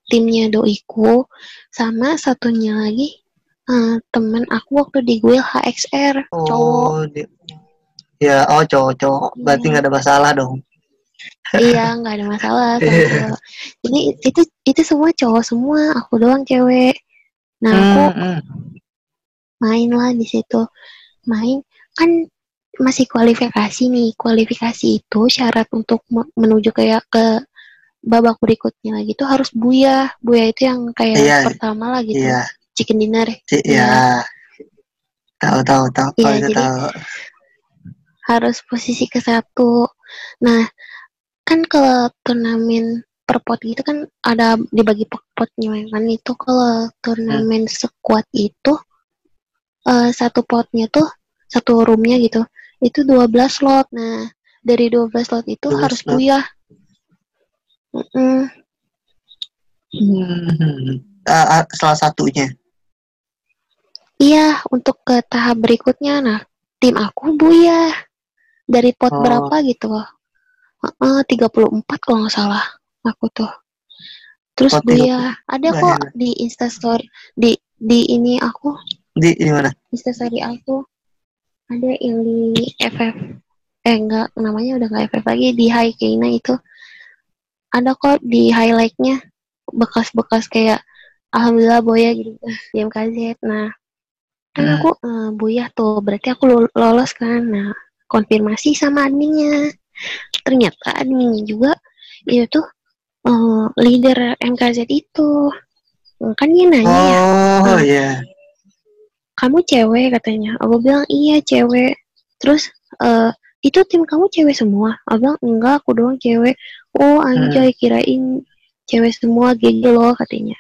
timnya doiku sama satunya lagi uh, temen aku waktu di Guil HXR cowok Oh, di- ya, oh cowok-cowok. Berarti Iya. nggak ada masalah dong. iya nggak ada masalah cowok. jadi itu itu semua cowok semua aku doang cewek nah aku Hmm, hmm. main lah di situ main kan masih kualifikasi nih kualifikasi itu syarat untuk me- menuju kayak ke babak berikutnya lagi tuh harus buya buya itu yang kayak Iya. pertama lah gitu Iya, chicken dinner Iya. ya. Tahu, tahu, tahu. Iya, Oh, itu jadi- tahu. harus posisi ke satu nah kan kalau turnamen per pot gitu kan ada dibagi per potnya kan itu kalau turnamen sekuat itu eh, satu potnya tuh satu roomnya gitu itu 12 slot nah dari 12 slot itu 12 harus slot. buyah Mm-mm. Hmm. Ah, ah, salah satunya. iya untuk ke tahap berikutnya nah tim aku buyah dari pot Oh. berapa gitu loh Heeh, 34 kalau nggak salah aku tuh terus Pot buyah ada Nah, kok ya. di instastory di di ini aku Di, di mana? instastory aku ada yang di FF eh enggak namanya udah nggak FF lagi di High Kina itu ada kok di highlightnya. Bekas-bekas kayak alhamdulillah boya gitu. Di MKZ nah kan Hmm. aku eh, boya tuh. Berarti aku lolos kan. Nah konfirmasi sama adminnya. Ternyata adminnya juga itu tuh eh, leader MKZ itu. Kan dia nanya ya Oh, Ah. iya. kamu cewek? katanya. Aku bilang iya cewek. Terus eh itu tim kamu cewek semua? Aku bilang enggak aku doang cewek. Oh anjay kirain cewek semua GG loh katanya.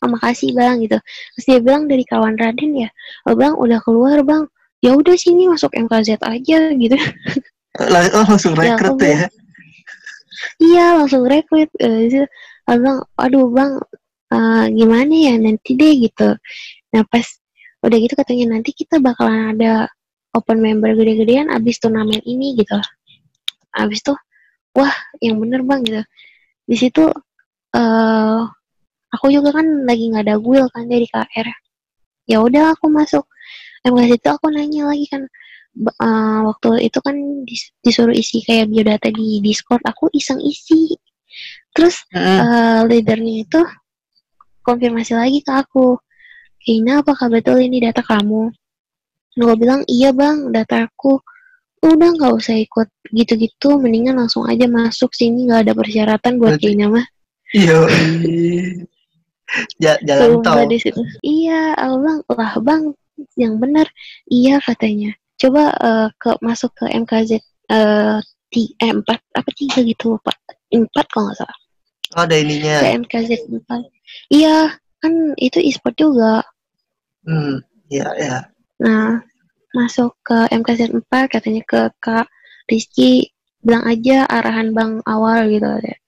Oh, makasih bang gitu. Terus dia bilang dari kawan Raden ya? Aku bilang udah keluar bang. Ya udah sini masuk MKZ aja gitu. Oh, langsung Ya, rekrut aku tuh ya. iya langsung rekrut. Eh, bilang aduh bang eh, gimana ya nanti deh gitu. Nah pas udah gitu katanya nanti kita bakalan ada open member gede-gedean abis turnamen ini gitu. Abis tuh wah yang bener bang gitu. Di situ eh aku juga kan lagi nggak ada guil kan dari KR ya udah aku masuk. MKS itu aku nanya lagi kan eh, waktu itu kan dis- disuruh isi kayak biodata di Discord aku iseng isi terus eh, leadernya itu konfirmasi lagi ke aku Kina apakah betul ini data kamu gue bilang iya bang dataku udah nggak usah ikut gitu-gitu mendingan langsung aja masuk sini nggak ada persyaratan buat Kina mah Iya. Ja- Jalan tol. di situ. Iya, aku bilang, lah bang, yang benar. Iya katanya. Coba eh, ke masuk ke MKZ eh ti- eh, 4 apa tiga gitu lupa. 4 kalau nggak salah. Oh, ada ininya. Ke MKZ 4. Iya, kan itu e-sport juga. Hmm. Iya, iya. Nah, masuk ke MKZ 4 katanya ke Kak Rizky bilang aja arahan bang awal gitu deh.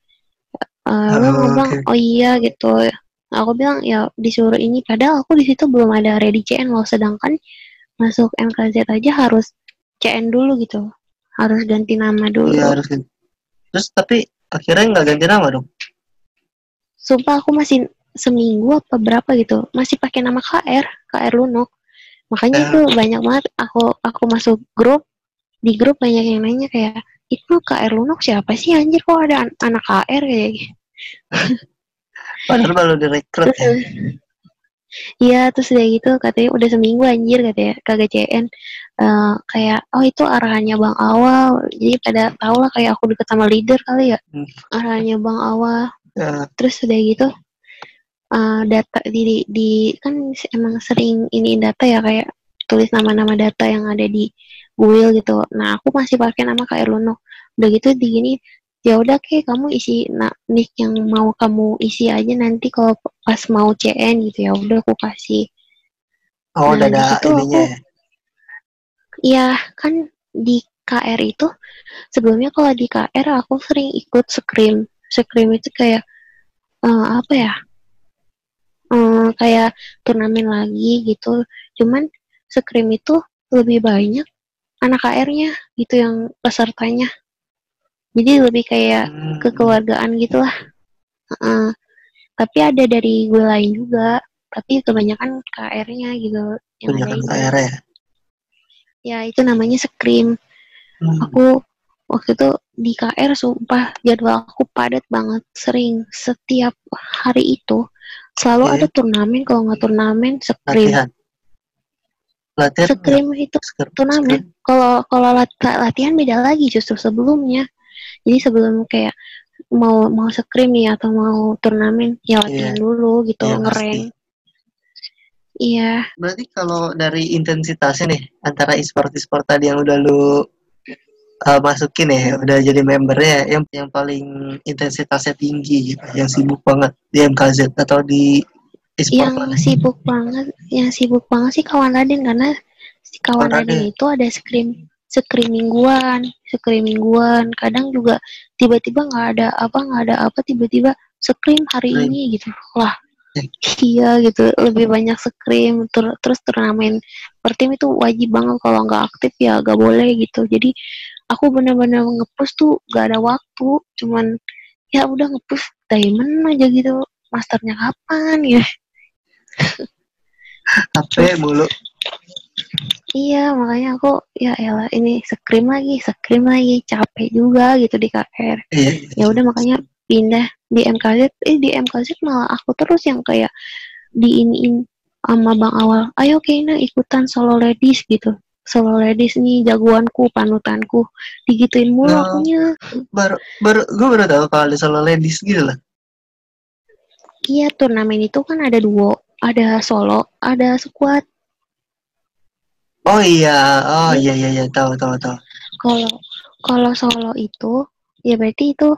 Eh, Oh, oke. oh iya gitu. Aku bilang ya disuruh ini padahal aku di situ belum ada ready CN loh sedangkan masuk MKZ aja harus CN dulu gitu. Harus ganti nama dulu. Iya, harus ganti. Terus tapi akhirnya nggak ganti nama dong. Sumpah aku masih seminggu apa berapa gitu masih pakai nama KR, KR Lunok. Makanya Ya. itu banyak banget aku aku masuk grup di grup banyak yang nanya kayak itu KR Lunok siapa sih anjir kok ada an- anak KR kayak. Padahal baru direkrut ya. Iya, terus udah gitu katanya udah seminggu anjir katanya kagak CN Eh, kayak oh itu arahannya Bang Awal. Jadi pada tau lah kayak aku deket sama leader kali ya. Hmm. Arahannya Bang Awal. Ya. Terus udah gitu eh, data di, di di- kan emang sering ini data ya kayak tulis nama-nama data yang ada di Google gitu. Nah, aku masih pakai nama KR Luno. Udah gitu di gini ya udah ke kamu isi nah, nick yang mau kamu isi aja nanti kalau pas mau CN gitu ya udah aku kasih Oh, Nah, udah ada ininya aku- ya. Iya, kan di KR itu sebelumnya kalau di KR aku sering ikut scrim scrim itu kayak uh, apa ya uh, kayak turnamen lagi gitu. Cuman scrim itu lebih banyak anak KR-nya gitu yang pesertanya. Jadi lebih kayak Hmm. kekeluargaan gitu lah. Uh, tapi ada dari gue lain juga. Tapi kebanyakan KR-nya gitu yang Kebanyakan ada KR ya. ya itu namanya scrim Hmm. aku waktu itu di KR sumpah jadwal aku padat banget sering. Setiap hari itu selalu Oke. ada turnamen kalau nggak turnamen scrim Latihan. Latihan. scrim itu Scrim. turnamen kalau kalau lat- latihan beda lagi justru sebelumnya jadi sebelum kayak mau mau scrim nih atau mau turnamen ya latihan dulu gitu Iya, ngereng iya Berarti kalau dari intensitasnya nih antara e-sport e-sport tadi yang udah lu uh, masukin ya, udah jadi membernya yang yang paling intensitasnya tinggi gitu, yang sibuk banget di MKZ atau di e-sport yang mana? sibuk banget yang sibuk banget sih kawan Raden karena si kawan Raden Raden. itu ada scrim scrim mingguan scrim mingguan kadang juga tiba-tiba nggak ada apa nggak ada apa tiba-tiba scrim hari Scrim. ini gitu lah Eh. iya gitu lebih banyak scrim ter- terus turnamen per tim itu wajib banget kalau nggak aktif ya nggak boleh gitu jadi aku benar-benar ngepush tuh gak ada waktu cuman ya udah ngepush diamond aja gitu masternya kapan ya HP mulu. Iya, makanya aku ya elah ini scrim lagi, scrim lagi, capek juga gitu di KR. Iya. Ya udah makanya pindah di MKZ, eh di MKZ malah aku terus yang kayak diiniin sama Bang Awal. Ayo Keina ikutan solo ladies gitu. Solo ladies nih jagoanku, panutanku. Digituin mulu Nah. akunya. baru baru gue baru tahu kalau ada solo ladies gitu lah. Iya, turnamen itu kan ada duo, ada solo, ada squad. Oh iya, oh iya iya iya tahu tahu tahu. Kalau kalau solo itu ya berarti itu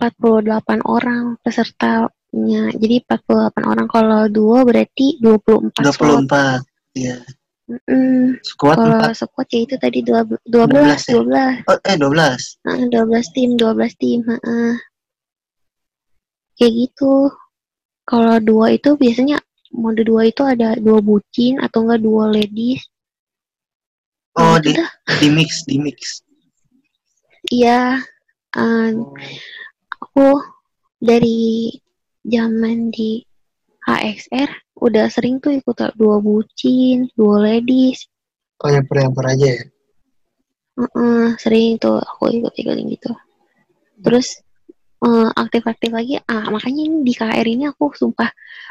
48 orang pesertanya. Jadi 48 orang kalau duo berarti 24 slot. 24. Iya. Mm, Squad kalau 4. squad ya itu tadi 12 12 12 ya? 12. Oh, eh 12. Heeh, 12 tim, 12 tim, heeh. Kayak gitu. Kalau dua itu biasanya mode dua itu ada dua bucin atau enggak dua ladies. Oh, Nah, di dah. di mix, di mix. Iya. Oh. aku dari zaman di HXR udah sering tuh ikut dua bucin, dua ladies. Oh, yang per aja ya. Heeh, sering tuh aku ikut-ikut gitu. Terus eh, aktif-aktif lagi. Ah, makanya ini di KR ini aku sumpah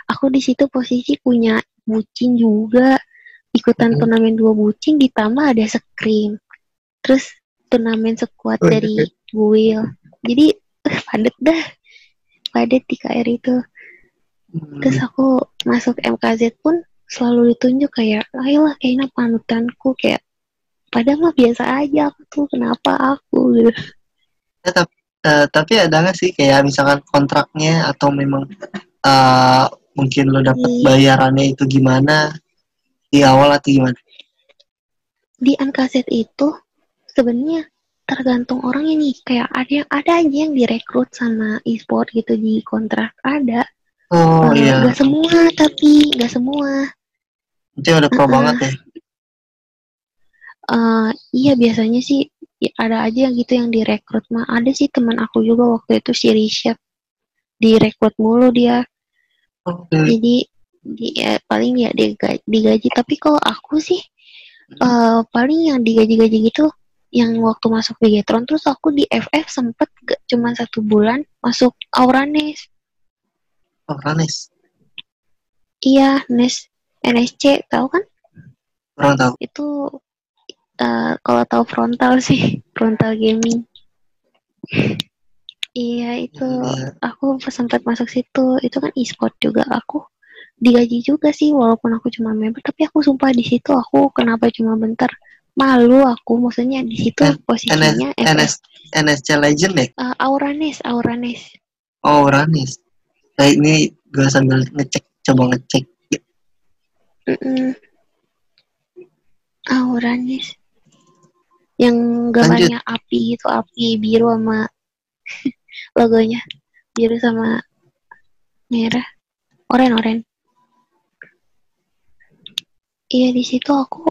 aku di situ posisi punya bucin juga. Ikutan turnamen dua bucin ditambah ada scrim. Terus turnamen squad Oh, dari Buil. Jadi eh, padet dah. Padet di KR itu. Hmm. Terus aku masuk MKZ pun selalu ditunjuk kayak, ayolah kayaknya panutanku kayak padahal mah biasa aja aku tuh kenapa aku gitu. Eh, tapi ada nggak sih kayak misalkan kontraknya atau memang eh, mungkin lo dapat Iya. bayarannya itu gimana di awal atau gimana? Di MKZ itu sebenarnya tergantung orangnya nih kayak ada yang ada aja yang direkrut sama e-sport gitu di kontrak ada Oh iya, nggak semua tapi nggak semua. Itu udah pro Uh-uh. banget ya. Eh, iya biasanya sih ya ada aja yang gitu yang direkrut. Mah ada sih teman aku juga waktu itu si Rishad direkrut mulu dia. Oke. jadi di, ya, paling ya digaji, digaji. Tapi kalau aku sih eh, paling yang digaji-gaji gitu yang waktu masuk Bigetron terus aku di FF sempet gak cuma satu bulan masuk Auranes Oh, Ranis. iya Nes NSC tahu kan Kurang tahu. itu eh, kalau tahu frontal sih frontal gaming iya itu Iya. aku sempat masuk situ itu kan e-sport juga aku digaji juga sih walaupun aku cuma member tapi aku sumpah di situ aku kenapa cuma bentar malu aku maksudnya di situ N- posisinya FF NS, NSC Legend ya? Eh, Auranes Auranes Oh, Ranis. Nah, ini gue sambil ngecek, coba ngecek. Mm-mm. Auranes yang gambarnya api itu api biru sama logonya biru sama merah oren oren iya di situ aku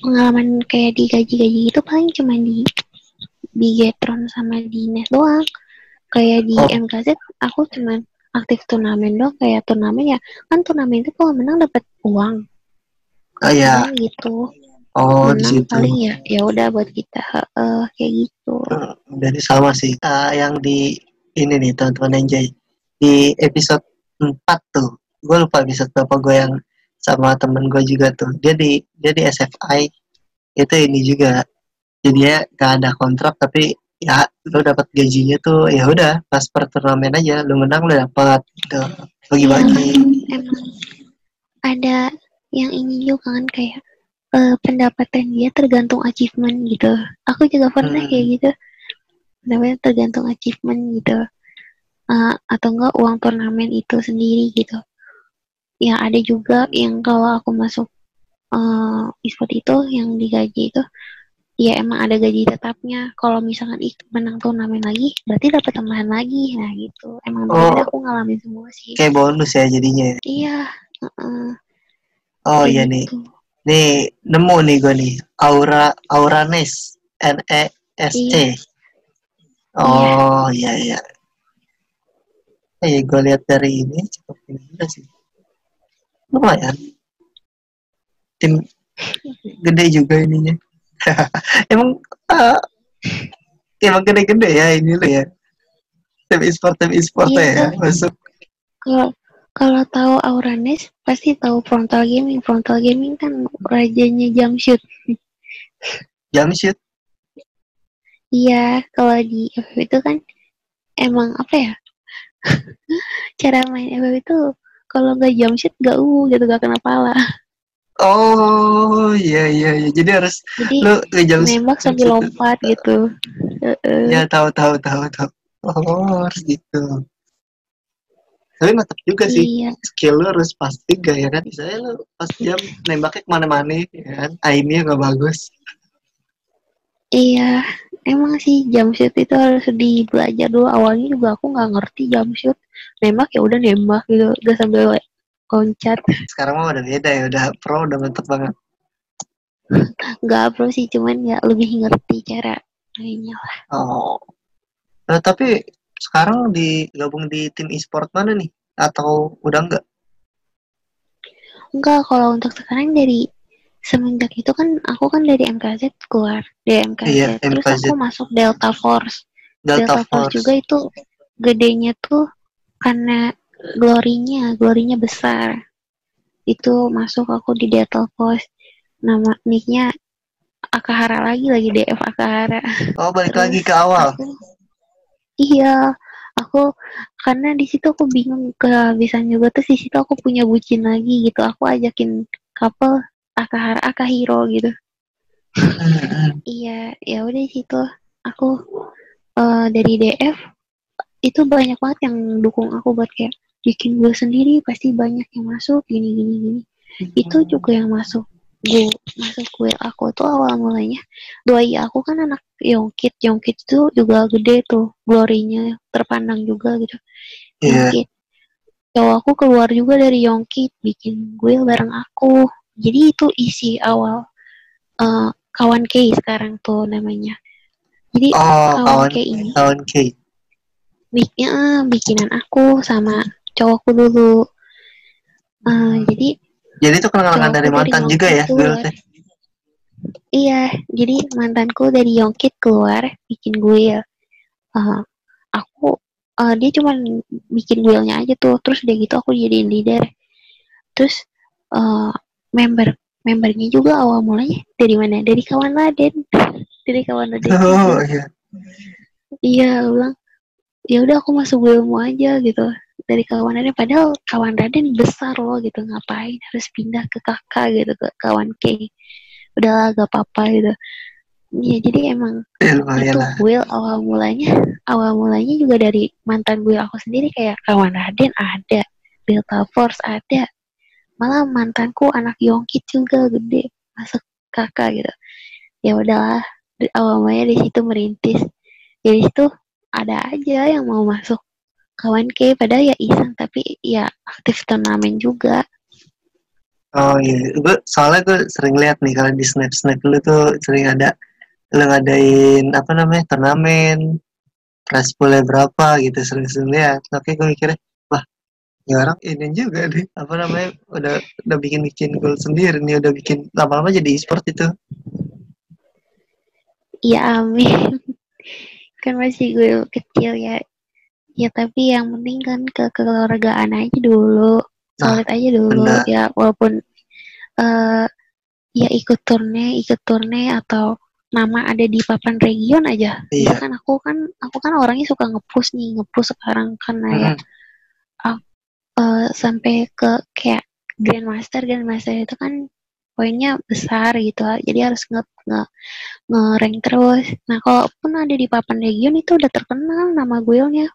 pengalaman kayak di gaji-gaji itu paling cuma di di Getron sama di Nes doang kayak di Oh. MKZ aku cuma aktif turnamen doang kayak turnamen ya. Kan turnamen itu kalau menang dapat uang. Oh ya gitu. Oh di menang situ. paling ya ya udah buat kita eh kayak gitu. Jadi sama sih Ah, yang di ini nih teman-teman Enjoy di episode 4 tuh gue lupa episode berapa gue yang sama temen gue juga tuh. Dia di dia di SFI itu ini juga. Jadi ya gak ada kontrak tapi ya lu dapat gajinya tuh ya udah pas per turnamen aja lu menang lu dapat gitu. Bagi-bagi. Emang ada yang ini juga kan kayak eh, pendapatan dia tergantung achievement gitu. Aku juga pernah Hmm. kayak gitu. Pendapatan tergantung achievement gitu. Eh, atau enggak uang turnamen itu sendiri gitu. Ya ada juga yang kalau aku masuk eh e-sport itu yang digaji itu ya emang ada gaji tetapnya. Kalau misalkan ikut menang turnamen lagi berarti dapat tambahan lagi. Nah gitu. Emang Oh. aku ngalamin semua sih. Kayak bonus ya jadinya iya heeh, oh kayak iya nih. gitu. nih nemu nih gue nih. Aura Auranes. N E S E oh iya. iya eh gue lihat dari ini cukup ini sih. Lumayan. Tim gede juga ininya emang ah, emang gede-gede ya ini lo ya tim e-sport tim e-sport Iya, ya tuh. masuk Kalau kalau tahu Auranes pasti tahu frontal gaming. Frontal gaming kan rajanya jump shoot. jam shoot Iya, kalau di FF itu kan emang apa ya? Cara main FF itu kalau nggak jump shoot nggak uh gitu gak kena pala. Oh iya iya iya jadi harus Jadi lu ngejam nembak sambil lompat gitu. Heeh. ya tahu tahu tahu tahu oh harus gitu tapi mantap juga sih Iya, skill lu harus pasti gak ya kan misalnya lu pas jam nembaknya ke mana-mana ya kan aimnya nggak bagus iya. Emang sih jump shoot itu harus di belajar dulu. Awalnya juga aku nggak ngerti jump shoot. Nembak ya udah nembak gitu, udah sambil loncat. sekarang mah udah beda ya udah pro udah mantep banget Nggak pro sih, cuman ya lebih ngerti cara mainnya lah. oh Nah, tapi sekarang digabung di tim e-sport mana nih atau udah enggak Enggak, kalau untuk sekarang dari semenjak itu kan aku kan dari MKZ keluar dari MKZ Iya, terus MKZ. aku masuk Delta Force Delta, Delta, Force. Force juga itu gedenya tuh karena glorinya glorinya besar. Itu masuk aku di Delta Force nama nicknya Akahara lagi lagi DF Akahara. Oh balik Terus lagi ke awal? aku iya aku karena di situ aku bingung kehabisan juga. Terus di situ aku punya bucin lagi gitu. Aku ajakin couple Akahara Akahiro gitu. Iya ya udah di situ. Aku eh, dari DF itu banyak banget yang dukung aku buat kayak bikin gue sendiri pasti banyak yang masuk gini gini gini. Itu juga yang masuk gue masuk gue aku tuh awal mulanya. Doi aku kan anak Yongkit Yongkit itu juga gede tuh glorinya terpandang juga gitu. Iya. Yongkit. Cowok aku keluar juga dari Yongkit bikin gue bareng aku. Jadi itu isi awal eh, kawan K sekarang tuh namanya. Jadi oh kawan kawan K ini kawan K bikin eh, bikinan aku sama cowokku dulu Eh, jadi jadi itu kenangan dari dari mantan juga ya keluar. Iya, jadi mantanku dari Yongkit keluar bikin gue uh, aku uh, dia cuma bikin wheelnya aja tuh, terus udah gitu aku jadiin leader. Terus uh, member membernya juga awal mulanya dari mana? Dari kawan Raden, dari kawan Raden. oh iya Iya, bilang ya udah aku masuk wheelmu aja gitu dari kawan Raden padahal kawan Raden besar loh gitu ngapain harus pindah ke kakak gitu ke kawan K. Udahlah gak apa-apa gitu. Ya jadi emang ya itu wheel awal mulanya awal mulanya juga dari mantan gue aku sendiri kayak kawan Raden ada Delta Force ada. Malah mantanku anak Yongkit juga gede masuk kakak gitu. Ya udahlah di- awalnya di situ merintis. Jadi situ ada aja yang mau masuk kawan ke padahal ya iseng tapi ya aktif turnamen juga Oh iya, gue soalnya gue sering lihat nih kalau di snap snap lu tuh sering ada lu ngadain apa namanya turnamen prize poolnya berapa gitu sering-sering lihat. Oke gue mikirnya wah ya orang ini juga deh apa namanya udah udah bikin bikin goal sendiri nih udah bikin lama-lama jadi e-sport itu. ya amin kan masih gue kecil ya ya tapi yang penting kan ke kekeluargaan aja dulu solid aja dulu benar. ya walaupun eh ya ikut turne ikut turne atau nama ada di papan region aja Iya. kan aku kan aku kan orangnya suka ngepush nih ngepush sekarang karena ya Mm-mm. eh, sampai ke kayak grandmaster grandmaster itu kan poinnya besar gitu jadi harus nge nge nge-rank terus nah kalaupun ada di papan region itu udah terkenal nama guildnya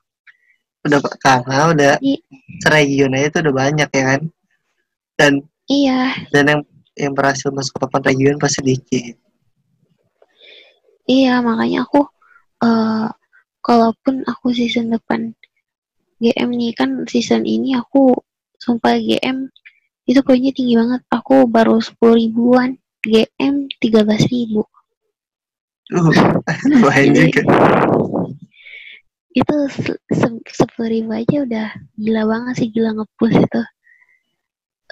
Udah karena udah seregion aja itu udah banyak ya kan. Dan iya dan yang yang berhasil masuk ke papan region pasti dikit. iya makanya aku eh kalaupun aku season depan GM nih kan season ini aku sumpah GM itu poinnya tinggi banget aku baru 10 ribuan GM 13 ribu Uh, lumayan juga. Itu se- se- sepuluh ribu aja udah gila banget sih gila ngepush itu.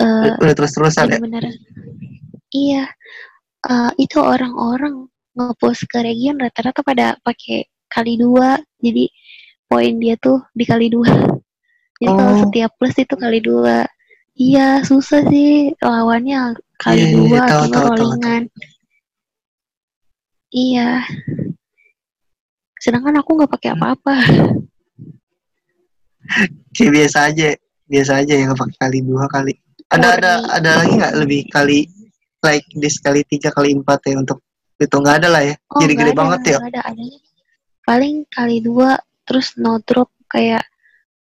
Eh Udah terus-terusan ya. bener-bener. Iya. Eh, itu orang-orang ngepost ke region rata-rata pada pakai kali dua. Jadi poin dia tuh dikali dua. Jadi kalau Oh. setiap plus itu kali dua. Iya susah sih lawannya kali Iya, iya, dua tahu, atau tahu, nggak tahu, rollingan. Iya sedangkan aku nggak pakai apa-apa Kayak biasa aja, biasa aja yang pakai kali dua kali. Ada ada Murni. ada lagi nggak lebih kali like this kali tiga kali empat ya untuk itu nggak ada lah ya. Oh, Jadi gede ada, banget ya. ada adanya. Paling kali dua terus no drop kayak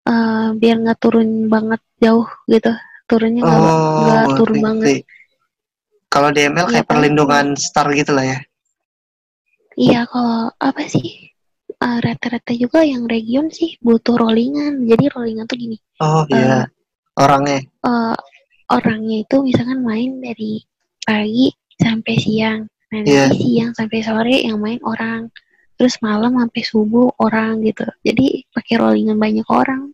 eh, biar nggak turun banget jauh gitu. Turunnya nggak Oh, turun ngerti. banget. Kalau di ML Iya, kayak perlindungan star gitu lah ya. Iya kalau apa sih eh, rata-rata juga yang region sih butuh rollingan. Jadi rollingan tuh gini. Oh iya, orangnya. eh, orangnya itu misalkan main dari pagi sampai siang. Nah, nanti siang sampai sore yang main orang. Terus malam sampai subuh orang gitu. Jadi pakai rollingan banyak orang.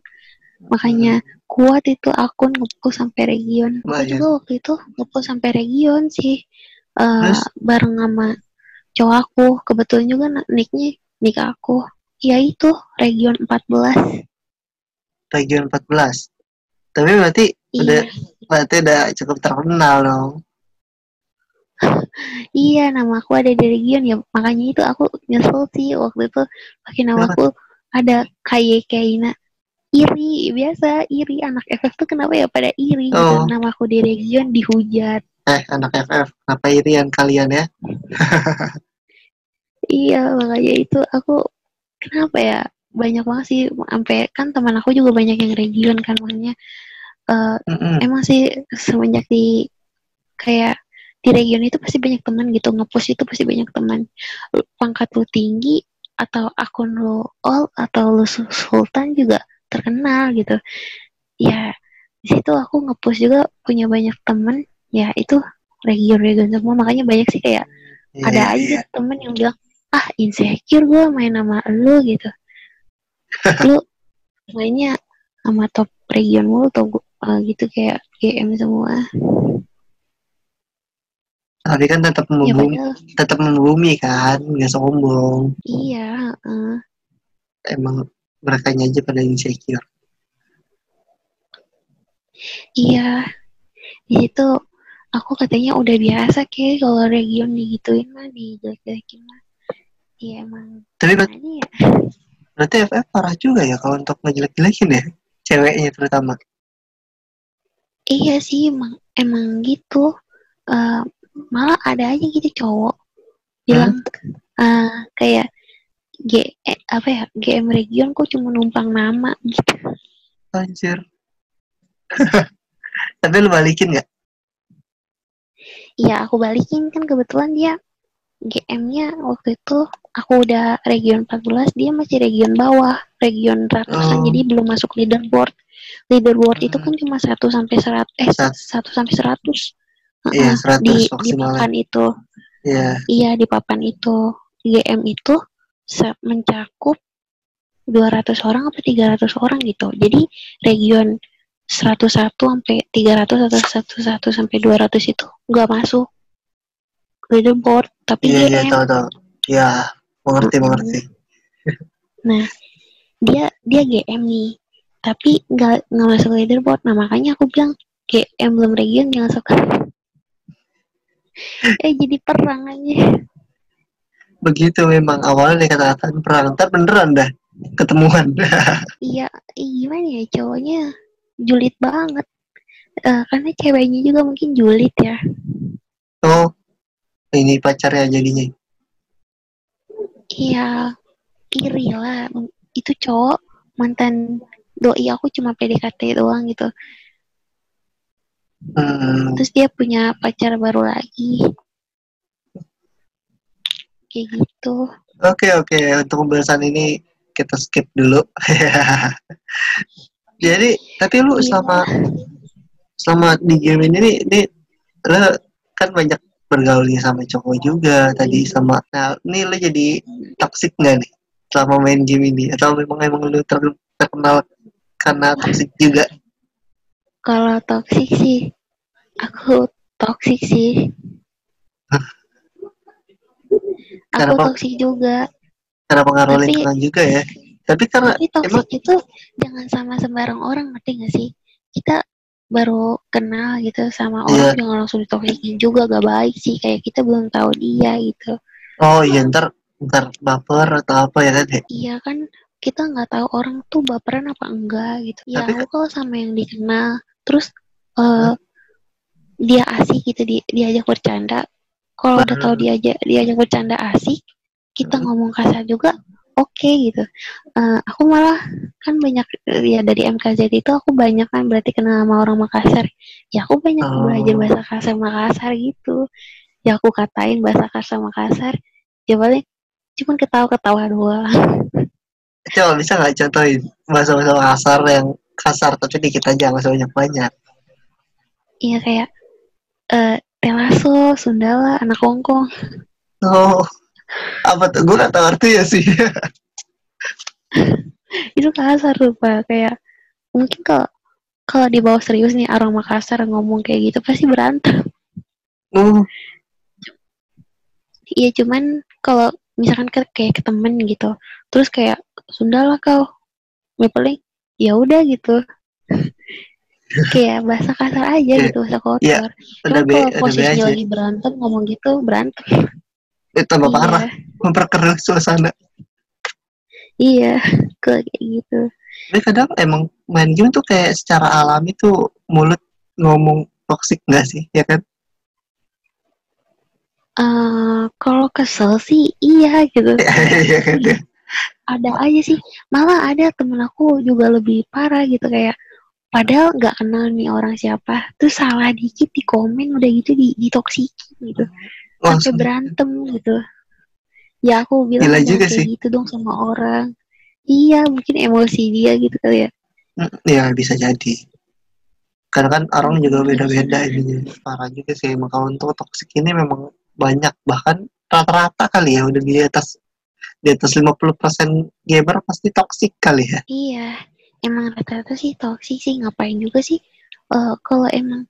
Makanya kuat itu akun ngepush sampai region. Aku juga waktu itu ngepush sampai region sih. Eh, Terus? bareng sama cowok aku. Kebetulan juga nicknya nick aku. Ya itu region 14. Region 14. Tapi berarti udah Iya. berarti udah cukup terkenal dong. Iya, nama aku ada di region ya. Makanya itu aku nyesel sih waktu itu pakai nama aku ada KY Kaina. Iri, biasa iri anak FF tuh kenapa ya pada iri gitu. Oh. Nama aku di region dihujat. Eh anak FF, kenapa irian kalian ya? Iya, makanya itu aku kenapa ya? Banyak banget sih sampai kan teman aku juga banyak yang region kan makanya eh, Mm-mm. emang sih semenjak di kayak di region itu pasti banyak teman gitu ngepost itu pasti banyak teman pangkat lu tinggi atau akun lu all atau lu su- sultan juga terkenal gitu ya di situ aku ngepost juga punya banyak teman ya itu region-region semua makanya banyak sih kayak Iya, ada aja temen yang bilang ah insecure gue main sama lu gitu lu mainnya sama top region mulu atau eh, gitu kayak GM semua Tapi kan tetap ya membumi, tetap membumi kan, nggak sombong. iya eh. Emang mereka aja pada insecure. Iya, di situ aku katanya udah biasa kayak kalau region digituin mah dijelek-jelekin mah. Iya emang Tapi ber- gimana ya? berarti FF parah juga ya kalau untuk ngejelek-jelekin ya, ceweknya terutama. Iya sih emang emang gitu. Eh, malah ada aja gitu cowok bilang eh, kayak G eh, apa ya GM region kok cuma numpang nama gitu. Anjir. Tapi lu balikin nggak? Iya aku balikin kan kebetulan dia GM-nya waktu itu aku udah region 14 dia masih region bawah region ratusan Oh. jadi belum masuk leaderboard. Leaderboard itu Hmm. kan cuma 1 sampai 100 eh Sat- 1 sampai 100 Iya, Heeh, 100 di di papan itu. Iya. iya di papan itu. GM itu mencakup 200 orang apa 300 orang gitu. Jadi region 101 sampai 300 atau 11 sampai 200 itu nggak masuk leaderboard tapi Iya, iya, GM tahu tahu. Iya, mengerti, Mm-mm. mengerti. Nah, dia dia GM nih, tapi nggak nggak masuk leaderboard. Nah makanya aku bilang GM belum region jangan suka. eh jadi perang aja. Begitu memang awalnya dikatakan perang, ntar beneran dah ketemuan. Iya, gimana ya cowoknya julid banget. Eh, karena ceweknya juga mungkin julid ya. oh, ini pacarnya jadinya. Iya, iri lah. Itu cowok mantan doi aku cuma PDKT doang gitu. Hmm, Terus dia punya pacar baru lagi. Kayak gitu. Oke oke untuk pembahasan ini kita skip dulu. Jadi tapi lu Iya. selama selama di game ini nih, ini lu kan banyak bergaul nih sama cowok juga tadi sama. Nah ini lu jadi toxic nggak nih selama main game ini atau memang emang lu ter- terkenal karena toxic juga? Kalau toxic sih, aku toxic sih. Aku toxic juga. Karena pengaruh Tapi- lingkungan juga ya. Tapi karena Tapi toxic itu jangan sama sembarang orang, ngerti gak sih? Kita baru kenal gitu sama orang Iya. jangan langsung ditoksikin juga gak baik sih. Kayak kita belum tahu dia gitu. Oh iya ntar ntar baper atau apa ya kan ya? iya kan kita nggak tahu orang tuh baperan apa enggak gitu. Ya Tapi aku kalau sama yang dikenal terus eh dia asik gitu di, diajak bercanda. Kalau udah tahu diajak diajak bercanda asik kita ngomong kasar juga oke gitu. Eh, aku malah kan banyak ya dari MKZ itu aku banyak kan berarti kenal sama orang Makassar. Ya aku banyak Oh. belajar bahasa kasar Makassar gitu. Ya aku katain bahasa kasar Makassar. Ya paling cuman ketawa-ketawa doang. Coba bisa nggak contohin bahasa-bahasa kasar yang kasar tapi dikit aja nggak usah banyak-banyak. iya kayak eh Telaso, Sundala, anak Hongkong. Oh, apa tuh? Gue nggak tahu artinya sih. itu kasar tuh pak. Kayak mungkin kalau kalau di bawah serius nih orang Makassar ngomong kayak gitu pasti berantem. Oh, iya cuman kalau misalkan ke, kayak ke temen gitu terus kayak Sunda lah kau. Ya paling ya udah gitu. Kayak bahasa kasar aja Iya. gitu bahasa kotor. Iya, cuman kalau posisinya lagi berantem ngomong gitu berantem Eh, tambah Iya. parah, memperkeruh suasana. iya kayak gitu Tapi kadang emang main game tuh kayak secara alami tuh mulut ngomong toxic nggak sih, ya kan? eh kalau kesel sih iya gitu Iya kan? ada aja sih malah ada temen aku juga lebih parah gitu kayak padahal nggak kenal nih orang siapa terus salah dikit di komen udah gitu di ditoksiki gitu sampai Langsung. berantem gitu ya aku bilang Gila juga kayak sih. gitu dong sama orang iya mungkin emosi dia gitu kali ya Mm, Ya bisa jadi. Karena kan orang juga beda-beda ini. Parah juga sih emang kalau untuk toxic ini memang banyak bahkan rata-rata kali ya udah di atas di atas 50% gamer pasti toxic kali ya. iya emang rata-rata sih toksik sih ngapain juga sih Eh kalau emang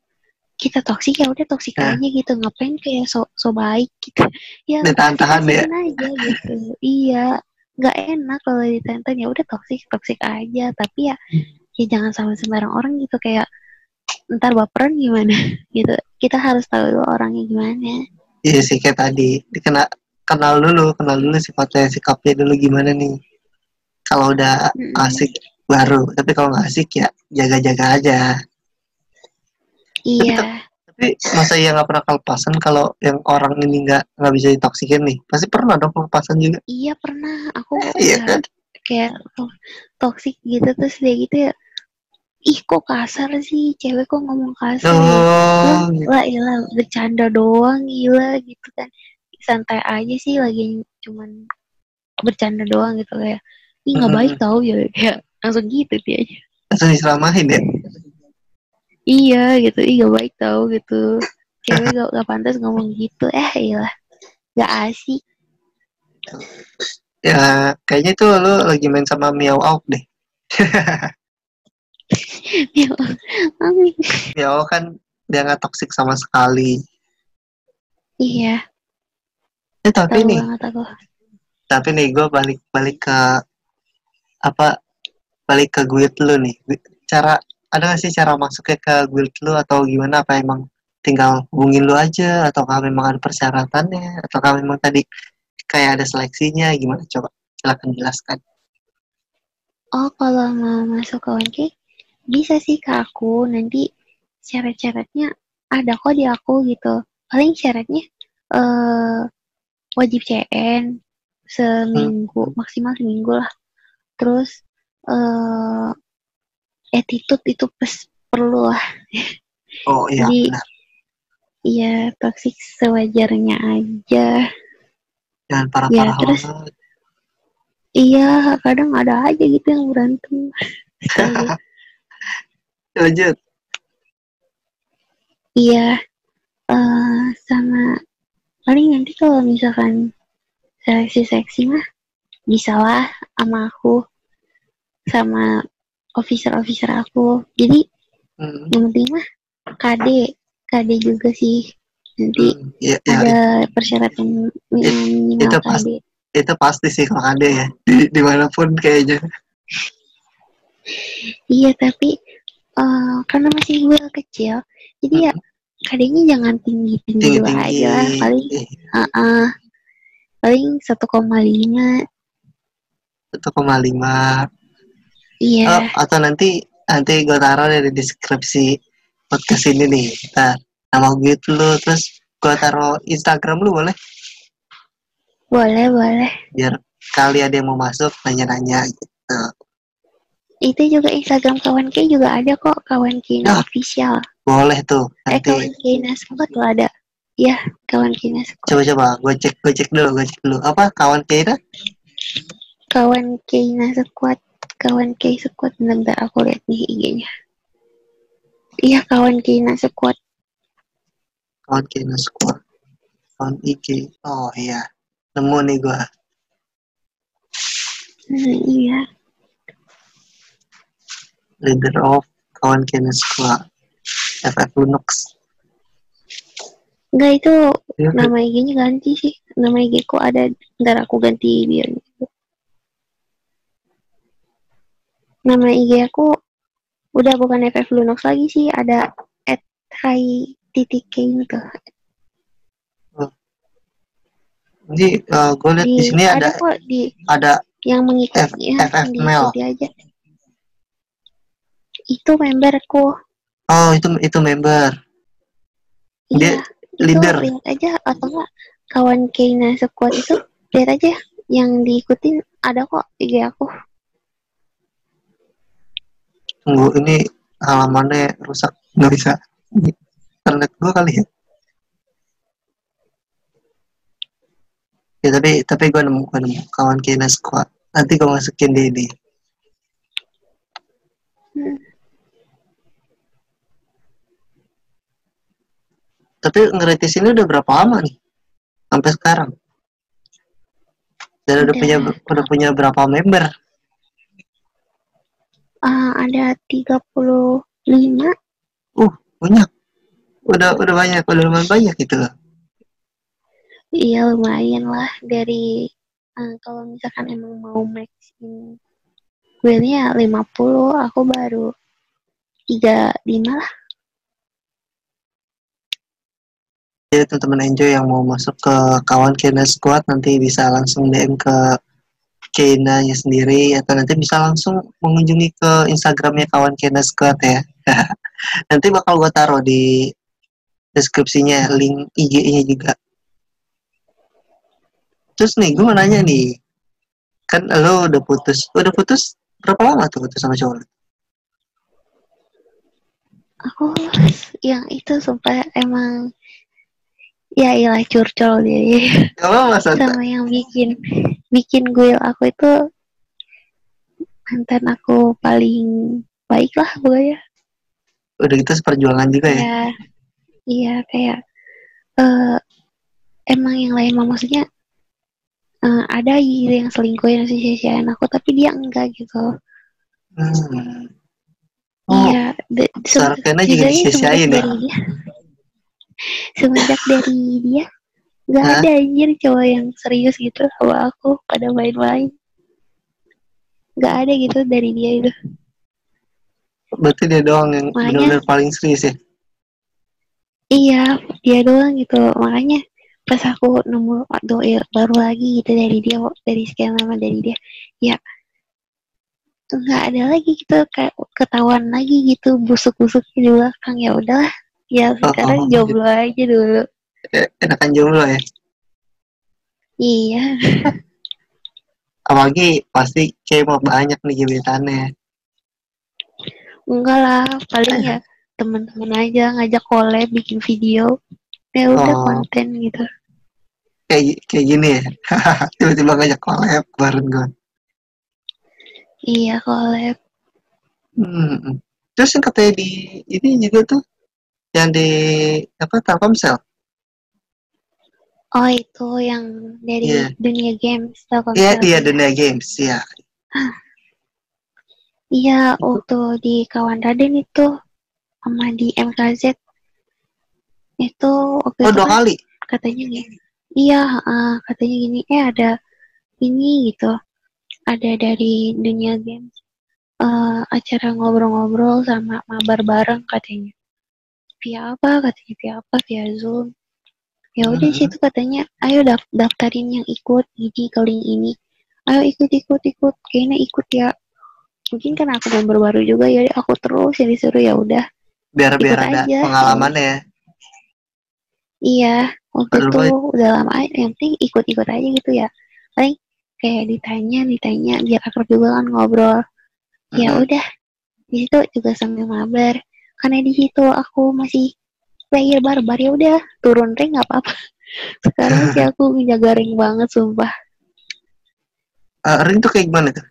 kita toksik ya udah toksik Ya. aja gitu. Ngapain kayak so so baik gitu? Ya Ditahan-tahan ya. aja gitu. Iya nggak enak kalau ditahan ya udah toksik toksik aja. Tapi ya ya jangan sama sembarang orang gitu. Kayak ntar baperan gimana? Gitu. Kita harus tahu dulu orangnya gimana. Iya sih kayak tadi. Dikena kenal dulu, kenal dulu sifatnya sikapnya dulu gimana nih. Kalau udah Mm-mm. asik baru, tapi kalau nggak asik ya jaga-jaga aja. Iya. Tapi masa iya nggak pernah kelepasan kalau yang orang ini nggak nggak bisa ditoksikin nih? Pasti pernah dong kelepasan juga. iya pernah. Aku Iya udah kan? kayak to- toksik gitu terus dia gitu ya ih kok kasar sih? Cewek kok ngomong kasar ya? Oh, lah lah iyalah bercanda doang gila gitu kan. Santai aja sih lagi cuman bercanda doang gitu kayak ih nggak baik tau ya kayak langsung gitu dia aja. Langsung diselamahin ya. Iya gitu. Ih nggak baik tau gitu. Cewek gak, gak pantas ngomong gitu. Eh iyalah. Gak asik. Ya, kayaknya tuh lu lagi main sama Miao Auk deh. Miao Auk kan dia nggak toksik sama sekali. iya. Eh, tapi tahu nih, tapi nih gue balik balik ke apa balik ke guild lu nih. Cara ada gak sih cara masuknya ke guild lu atau gimana? Apa emang tinggal hubungin lu aja? Atau memang ada persyaratannya? Atau memang tadi kayak ada seleksinya? Gimana? Coba silakan jelaskan. Oh kalau mau masuk ke ONK bisa sih ke aku. Nanti syarat-syaratnya ada kok di aku gitu. Paling syaratnya eh wajib CN seminggu maksimal seminggu lah. Terus eh attitude itu pes- perlu lah oh iya Jadi- benar. iya toxic sewajarnya aja. Jangan parah-parah Ya, terus- banget iya kadang ada aja gitu yang berantem. Lanjut. Iya eh sama paling nanti kalau misalkan seleksi-seleksi mah bisa lah sama aku sama officer-officer aku. Jadi hmm. yang penting mah KD, KD juga sih. Nanti hmm, ya, ya, ada ya. persyaratan minimal itu KD. Pasti, itu pasti sih kalau KD ya, di, di mana pun kayaknya. iya, tapi uh, karena masih gue kecil, jadi ya hmm. ya KD-nya jangan tinggi-tinggi dua aja lah. Paling, uh -uh, paling 1,5 1,5 Iya. Oh, atau nanti nanti gue taruh dari deskripsi podcast ini nih. Ntar nama gitu lu terus gue taruh Instagram lu boleh? Boleh, boleh. Biar kali ada yang mau masuk nanya-nanya gitu. Itu juga Instagram kawan K juga ada kok kawan Kina oh, official. Boleh tuh. Eh, nanti. Eh kawan Kina sempat tuh ada. Ya, kawan Kina. Coba-coba, gue cek, gue cek dulu, gue cek dulu. Apa kawan Kina? Kawan Kina sekuat kawan K Squad bentar aku lihat nih IG-nya. Iya kawan Kina Squad kawan kita squad kawan IG oh iya. Nemu nih gue Hmm, iya. Leader of kawan kita squad FF Linux. Enggak itu Iya, nama IG-nya ganti sih. Nama IG ku ada ntar aku ganti biar nama IG aku udah bukan FF Lunox lagi sih ada at high titik K gitu. jadi gue lihat di sini ada kok di ada yang F- mengikuti ya, FF yang Mel. aja. Itu memberku oh itu itu member. Dia iya itu leader. lihat aja atau enggak kawan Keina Squad itu lihat aja yang diikutin ada kok IG aku Tunggu, ini halamannya rusak. Nggak bisa. Internet gua kali ya. Ya, tapi tapi gua nemu, gua nemu. Kawan Kina Squad. Nanti gua masukin di ini. Hmm. Tapi ngeritis ini udah berapa lama nih? Sampai sekarang. Dan udah Udah. punya udah punya berapa member? Ah, ada 35 Banyak. Udah udah banyak, udah lumayan banyak gitu loh. Iya lumayan lah dari eh, kalau misalkan emang mau maxin guildnya 50 aku baru 35 lah Jadi teman-teman enjoy yang mau masuk ke kawan Kena Squad nanti bisa langsung DM ke Kena-nya sendiri atau nanti bisa langsung mengunjungi ke Instagramnya kawan Kena Squad ya. nanti bakal gue taruh di deskripsinya link IG-nya juga. Terus nih gue mau nanya nih, kan lo udah putus, udah putus berapa lama tuh putus sama cowok? aku yang itu sumpah emang ya ilah curcol santai. sama yang bikin bikin gue aku itu mantan aku paling baik lah pokoknya Udah gitu seperjuangan juga ya. ya iya kayak eh emang yang lain mah maksudnya eh, ada gitu yang selingkuhin si sia-siain aku tapi dia enggak gitu Hmm. Oh, iya de- se- Sarkena juga disia-siain ya? Semenjak dari dia nggak ada anjir cowok yang serius gitu sama aku pada main-main nggak ada gitu dari dia itu Berarti dia doang yang benar-benar paling serius ya. Iya, dia doang gitu. Makanya pas aku nemu doa baru lagi gitu dari dia, dari sekian lama dari dia, ya nggak ada lagi gitu kayak ketahuan lagi gitu busuk-busuk di belakang ya udahlah ya sekarang oh, jomblo aja dulu Eh, Enakan jomblo ya. iya Apalagi pasti kayak mau banyak nih gebetannya. enggak lah paling ya teman-teman aja ngajak collab bikin video ya udah Oh. konten gitu Kayak kayak gini ya. Tiba-tiba ngajak collab bareng gue. iya collab Hmm. Terus yang katanya di ini juga tuh yang di apa Telkomsel. oh itu yang dari Iya. dunia games Telkomsel. Iya iya dunia games ya. Iya, waktu di Kawan Raden itu sama di MKZ itu waktu Oh itu dua kan kali. katanya gini. Iya, heeh, katanya gini, eh ada ini gitu. Ada dari dunia games eh acara ngobrol-ngobrol sama mabar bareng katanya. Via apa? Katanya via apa? Via Zoom. Ya udah Mhm. situ katanya, ayo daf- daftarin yang ikut gini kali ini. Ayo ikut ikut ikut, kayaknya ikut ya. Mungkin kan aku member baru juga ya, aku terus yang disuruh ya udah. Biar biar Ikut ada aja. pengalamannya ya. Iya, waktu itu banget. udah lama aja, yang penting ikut-ikut aja gitu ya. Paling kayak ditanya, ditanya biar akrab juga kan ngobrol. Ya Mhm. udah, di situ juga sambil mabar. Karena di situ aku masih player barbar ya udah turun rank nggak apa-apa. Sekarang sih aku ngejaga rank banget sumpah. Eh, ring tuh kayak gimana tuh?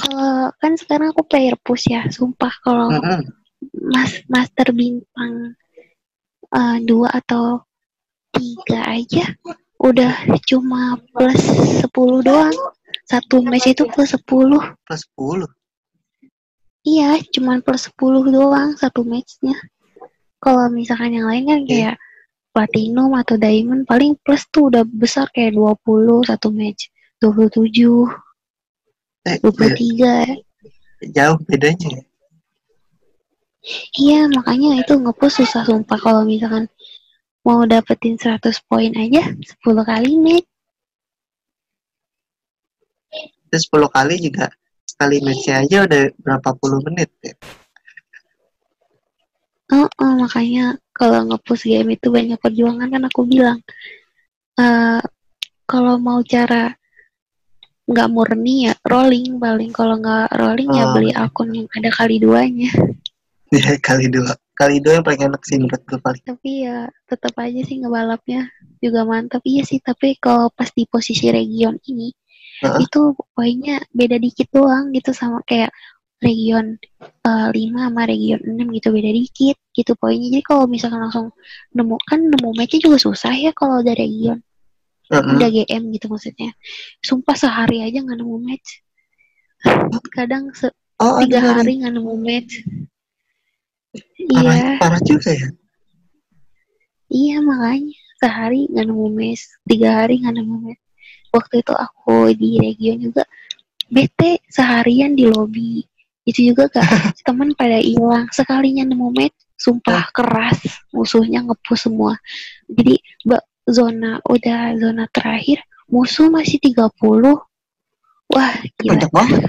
Kalau kan sekarang aku player push ya, sumpah kalau Mhm. mas master bintang eh, dua atau tiga aja udah cuma plus 10 doang satu match itu plus 10 Plus 10. Iya cuman plus 10 doang satu matchnya. Kalau misalkan yang lain kan kayak platinum atau diamond paling plus tuh udah besar kayak 20 satu match 27 Eh, be- 23 jauh bedanya ya. iya makanya itu ngepost susah sumpah. Kalau misalkan mau dapetin 100 poin aja 10 kali match. Terus 10 kali juga sekali matchnya aja udah berapa puluh menit ya. Oh, oh, makanya kalau nge-push game itu banyak perjuangan kan aku bilang. eh kalau mau cara nggak murni ya rolling paling kalau nggak rolling ya Oh. beli akun yang ada kali duanya Ya, kali dua. Kali dua yang paling enak sih menurut gue paling. tapi ya tetap aja sih ngebalapnya juga mantap iya sih tapi kalau pas di posisi region ini Heeh. itu poinnya beda dikit doang gitu sama kayak region eh, 5 sama region 6 gitu beda dikit gitu poinnya. Jadi kalau misalkan langsung nemu kan nemu matchnya juga susah ya kalau ada region. Heeh. udah GM gitu maksudnya. Sumpah sehari aja nggak nemu match. Kadang se- Oh, tiga ada. hari nggak nemu match. Parah, iya parah juga ya. iya makanya. Sehari nggak nemu match. Tiga hari nggak nemu match waktu itu aku di region juga bete seharian di lobby itu juga gak teman pada hilang sekalinya nemu match sumpah keras musuhnya ngepush semua jadi ba- zona udah zona terakhir musuh masih 30 wah gila Banyak banget.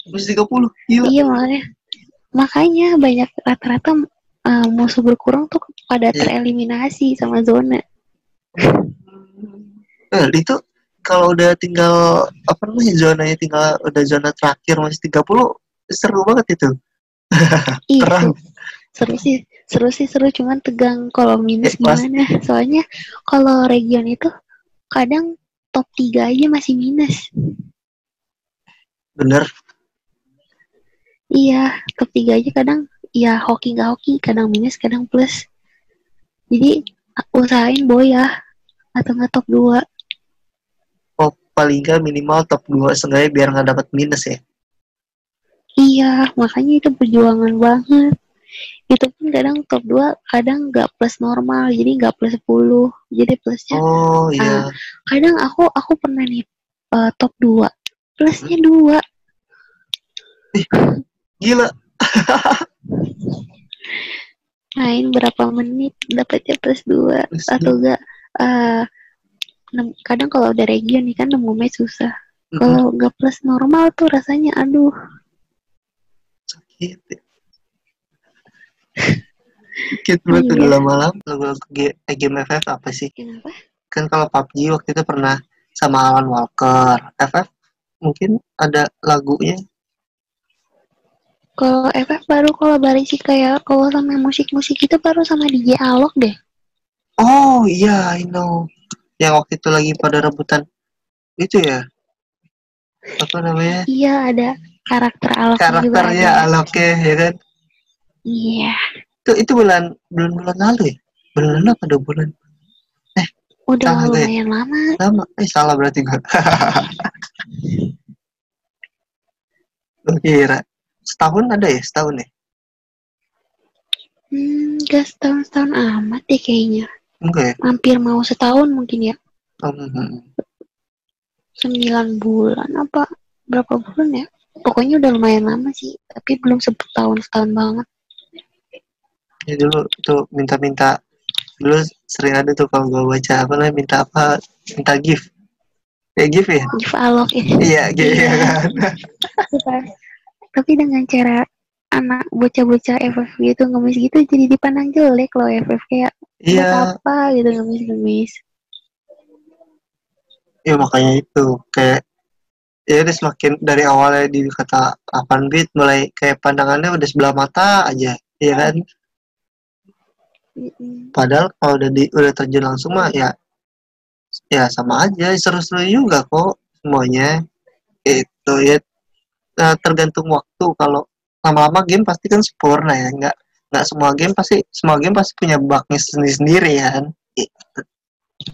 Terus 30. Iya. iya makanya makanya banyak rata-rata eh, musuh berkurang tuh pada Iya. tereliminasi sama zona Eh, itu kalau udah tinggal apa namanya zonanya tinggal udah zona terakhir masih 30 seru banget itu. Terang. seru, sih seru sih seru cuman tegang. Kalau minus Eh, pas- gimana? Soalnya kalau region itu kadang top 3 aja masih minus. Bener. Iya top 3 aja kadang ya hoki nggak hoki kadang minus kadang plus. Jadi usahain boy ya atau nggak top 2 oh, paling nggak minimal top 2 seenggaknya biar nggak dapat minus ya. Iya makanya itu perjuangan banget. Itu pun kadang top 2 kadang nggak plus normal jadi nggak plus 10 jadi plusnya oh iya. kadang aku aku pernah nih eh, top 2 plusnya 2 gila. Main berapa menit dapatnya plus 2 Plus atau enggak eh nem- kadang kalau udah region nih kan nemu match susah. Kalau nggak plus normal tuh rasanya aduh. Sakit. Sakit banget Iya. udah lama-lama lagu-lagu G- eh, game FF apa sih? Kenapa? Kan kalau PUBG waktu itu pernah sama Alan Walker. FF mungkin ada lagunya? Kalau FF baru kalau sih kayak kalau sama musik-musik itu baru sama DJ Alok deh. Oh iya I know yang waktu itu lagi pada rebutan. Itu ya? Apa namanya? Iya ada karakter Alok karakternya ada. Aloknya ya kan? Iya. Itu itu bulan bulan bulan lalu ya? Bulan lalu apa dua bulan? Udah Salah deh. lumayan lama. Lama. Eh salah berarti gua. Gua kira. Setahun ada ya? Setahun ya? Hmm gak setahun setahun amat deh kayaknya ya hampir mau setahun mungkin ya. Oh, hmm. sembilan bulan apa berapa bulan ya? Pokoknya udah lumayan lama sih tapi belum setahun setahun banget. Ya dulu tuh minta-minta dulu sering ada tuh kalau gua baca apa namanya minta apa minta gift. Ya gift ya? Give Alok ya. Iya gift Iya. ya kan? Tapi dengan cara anak bocah-bocah FF gitu ngemis gitu jadi dipandang jelek loh FF kayak iya. apa gitu ngemis-ngemis. Ya makanya itu kayak ya udah semakin dari awalnya di kata 8 bit mulai kayak pandangannya udah sebelah mata aja ya kan? Padahal kalau udah di udah terjun langsung mah ya ya sama aja seru-seru juga kok semuanya. Itu ya. Nah, tergantung waktu kalau lama-lama game pasti kan sempurna ya nggak nggak semua game pasti semua game pasti punya bugnya sendiri sendiri ya kan?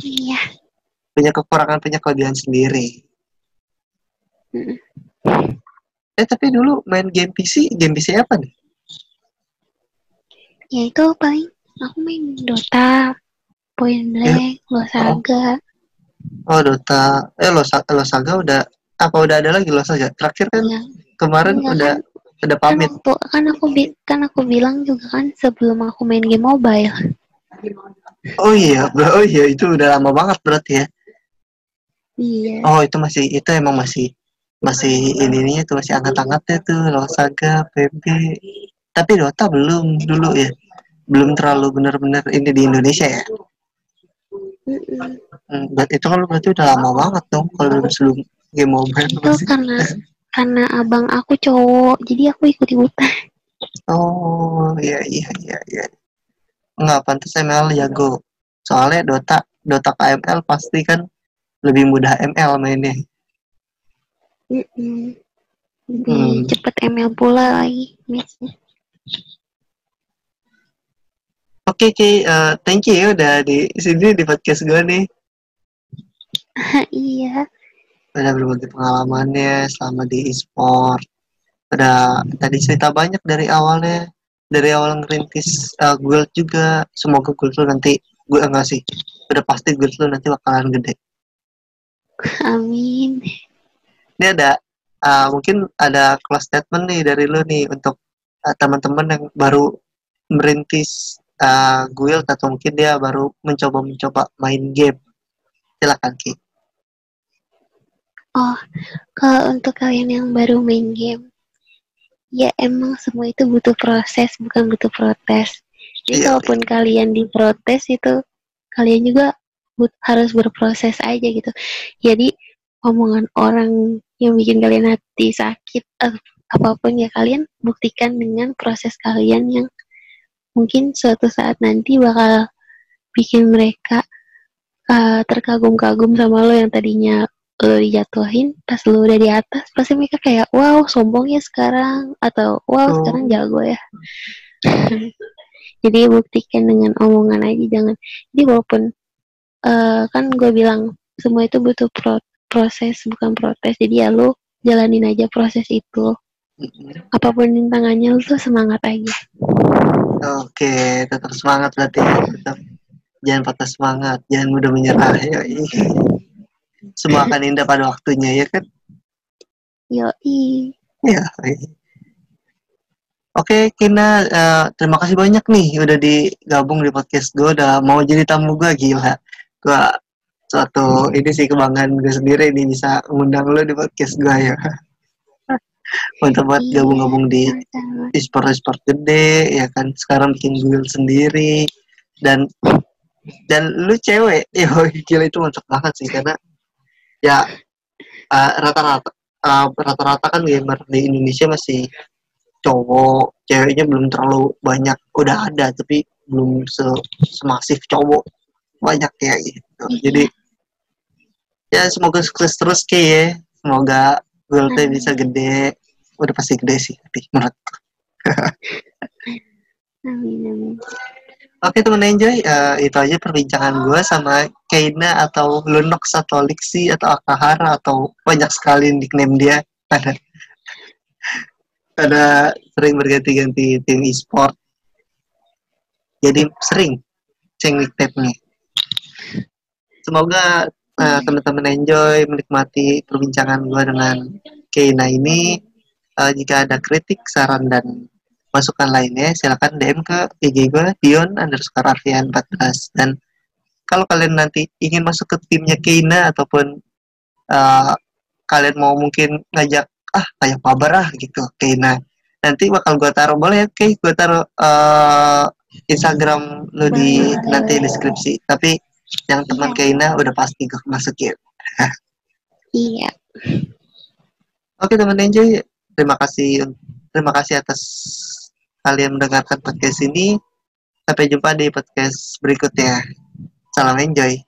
Iya. Punya kekurangan punya kelebihan sendiri. Mm-mm. eh tapi dulu main game PC game PC apa nih? Ya itu paling aku main Dota Point Blank Losaga oh. Dota. Eh Losa- Losaga udah apa udah ada lagi Losaga terakhir kan ya kemarin Enggak, udah udah kan pamit kan aku bi- kan aku bilang juga kan sebelum aku main game mobile oh iya bro oh iya itu udah lama banget berarti ya iya Oh itu masih itu emang masih masih ininya tuh masih angkat-angkatnya tuh Losaga, PB. Tapi Dota belum dulu ya. Belum terlalu benar-benar ini di Indonesia ya. Hmm, berarti itu kan berarti udah lama banget dong kalau sebelum game mobile itu masih. karena karena abang aku cowok jadi aku ikut ikutan Oh iya iya iya iya. Enggak pantas ML jago. Soalnya Dota Dota ke ML pasti kan lebih mudah ML mainnya. Mm-mm. lebih Hmm. cepet ML pula lagi matchnya Oke Ki, eh, thank you ya udah di sini di podcast gue nih. iya udah berbagi pengalamannya selama di e-sport. Udah tadi cerita banyak dari awalnya. Dari awal ngerintis uh, guild juga. Semoga guild lu nanti gue enggak sih. Udah pasti guild lu nanti bakalan gede. Amin. Ini ada uh, mungkin ada close statement nih dari lu nih untuk uh, teman-teman yang baru merintis uh, guild atau mungkin dia baru mencoba-mencoba main game. Silakan Ki oh kalau untuk kalian yang baru main game ya emang semua itu butuh proses bukan butuh protes. Jadi Iya, kalaupun kalian diprotes itu kalian juga but- harus berproses aja gitu. Jadi omongan orang yang bikin kalian hati sakit eh, apa pun ya kalian buktikan dengan proses kalian yang mungkin suatu saat nanti bakal bikin mereka uh, terkagum-kagum sama lo yang tadinya lo dijatuhin pas lo udah di atas pasti mereka kayak wow sombong ya sekarang atau wow oh. sekarang jago ya. Jadi buktikan dengan omongan aja jangan. Jadi walaupun uh, kan gue bilang semua itu butuh pro proses bukan protes. Jadi ya lo jalanin aja proses itu. Apa pun rintangannya lo tuh semangat aja. Oke tetap semangat berarti tetap jangan patah semangat. Jangan mudah menyerah ya semua akan indah pada waktunya ya kan Yoi. Ya. Oke, Kina, uh, terima kasih banyak nih udah digabung di podcast gue, udah mau jadi tamu gue, gila. Gue suatu ini sih kebanggaan gue sendiri nih bisa ngundang lo di podcast gue ya. Mantap banget iya, gabung-gabung di e-sport-e-sport gede, ya kan. Sekarang bikin guild sendiri. Dan dan lu cewek, ya gila itu mantap banget sih, karena ya uh, rata-rata uh, rata-rata kan gamer di Indonesia masih cowok ceweknya belum terlalu banyak udah ada tapi belum se semasif cowok banyak ya gitu. Jadi ya semoga sukses terus ke ya. Semoga goalnya bisa gede. Udah pasti gede sih tapi amin amin Oke teman enjoy, uh, itu aja perbincangan gue sama Keina atau Lunox atau Lixi atau Akahara atau banyak sekali nickname dia. Ada ada sering berganti-ganti tim e-sport. Jadi sering ceng nickname-nya. Semoga uh, teman-teman enjoy menikmati perbincangan gue dengan Keina ini. Uh, jika ada kritik saran dan masukan lainnya silakan DM ke IG gue Dion underscore Arfian 14 dan kalau kalian nanti ingin masuk ke timnya Keina ataupun uh, kalian mau mungkin ngajak ah kayak pabar ah gitu Keina. Nanti bakal gue taruh boleh ya oke gue taruh uh, Instagram lo di nanti deskripsi. Tapi yang teman Keina udah pasti gue masukin. Iya. Oke teman enjoy terima kasih terima kasih atas kalian mendengarkan podcast ini. Sampai jumpa di podcast berikutnya. Salam enjoy.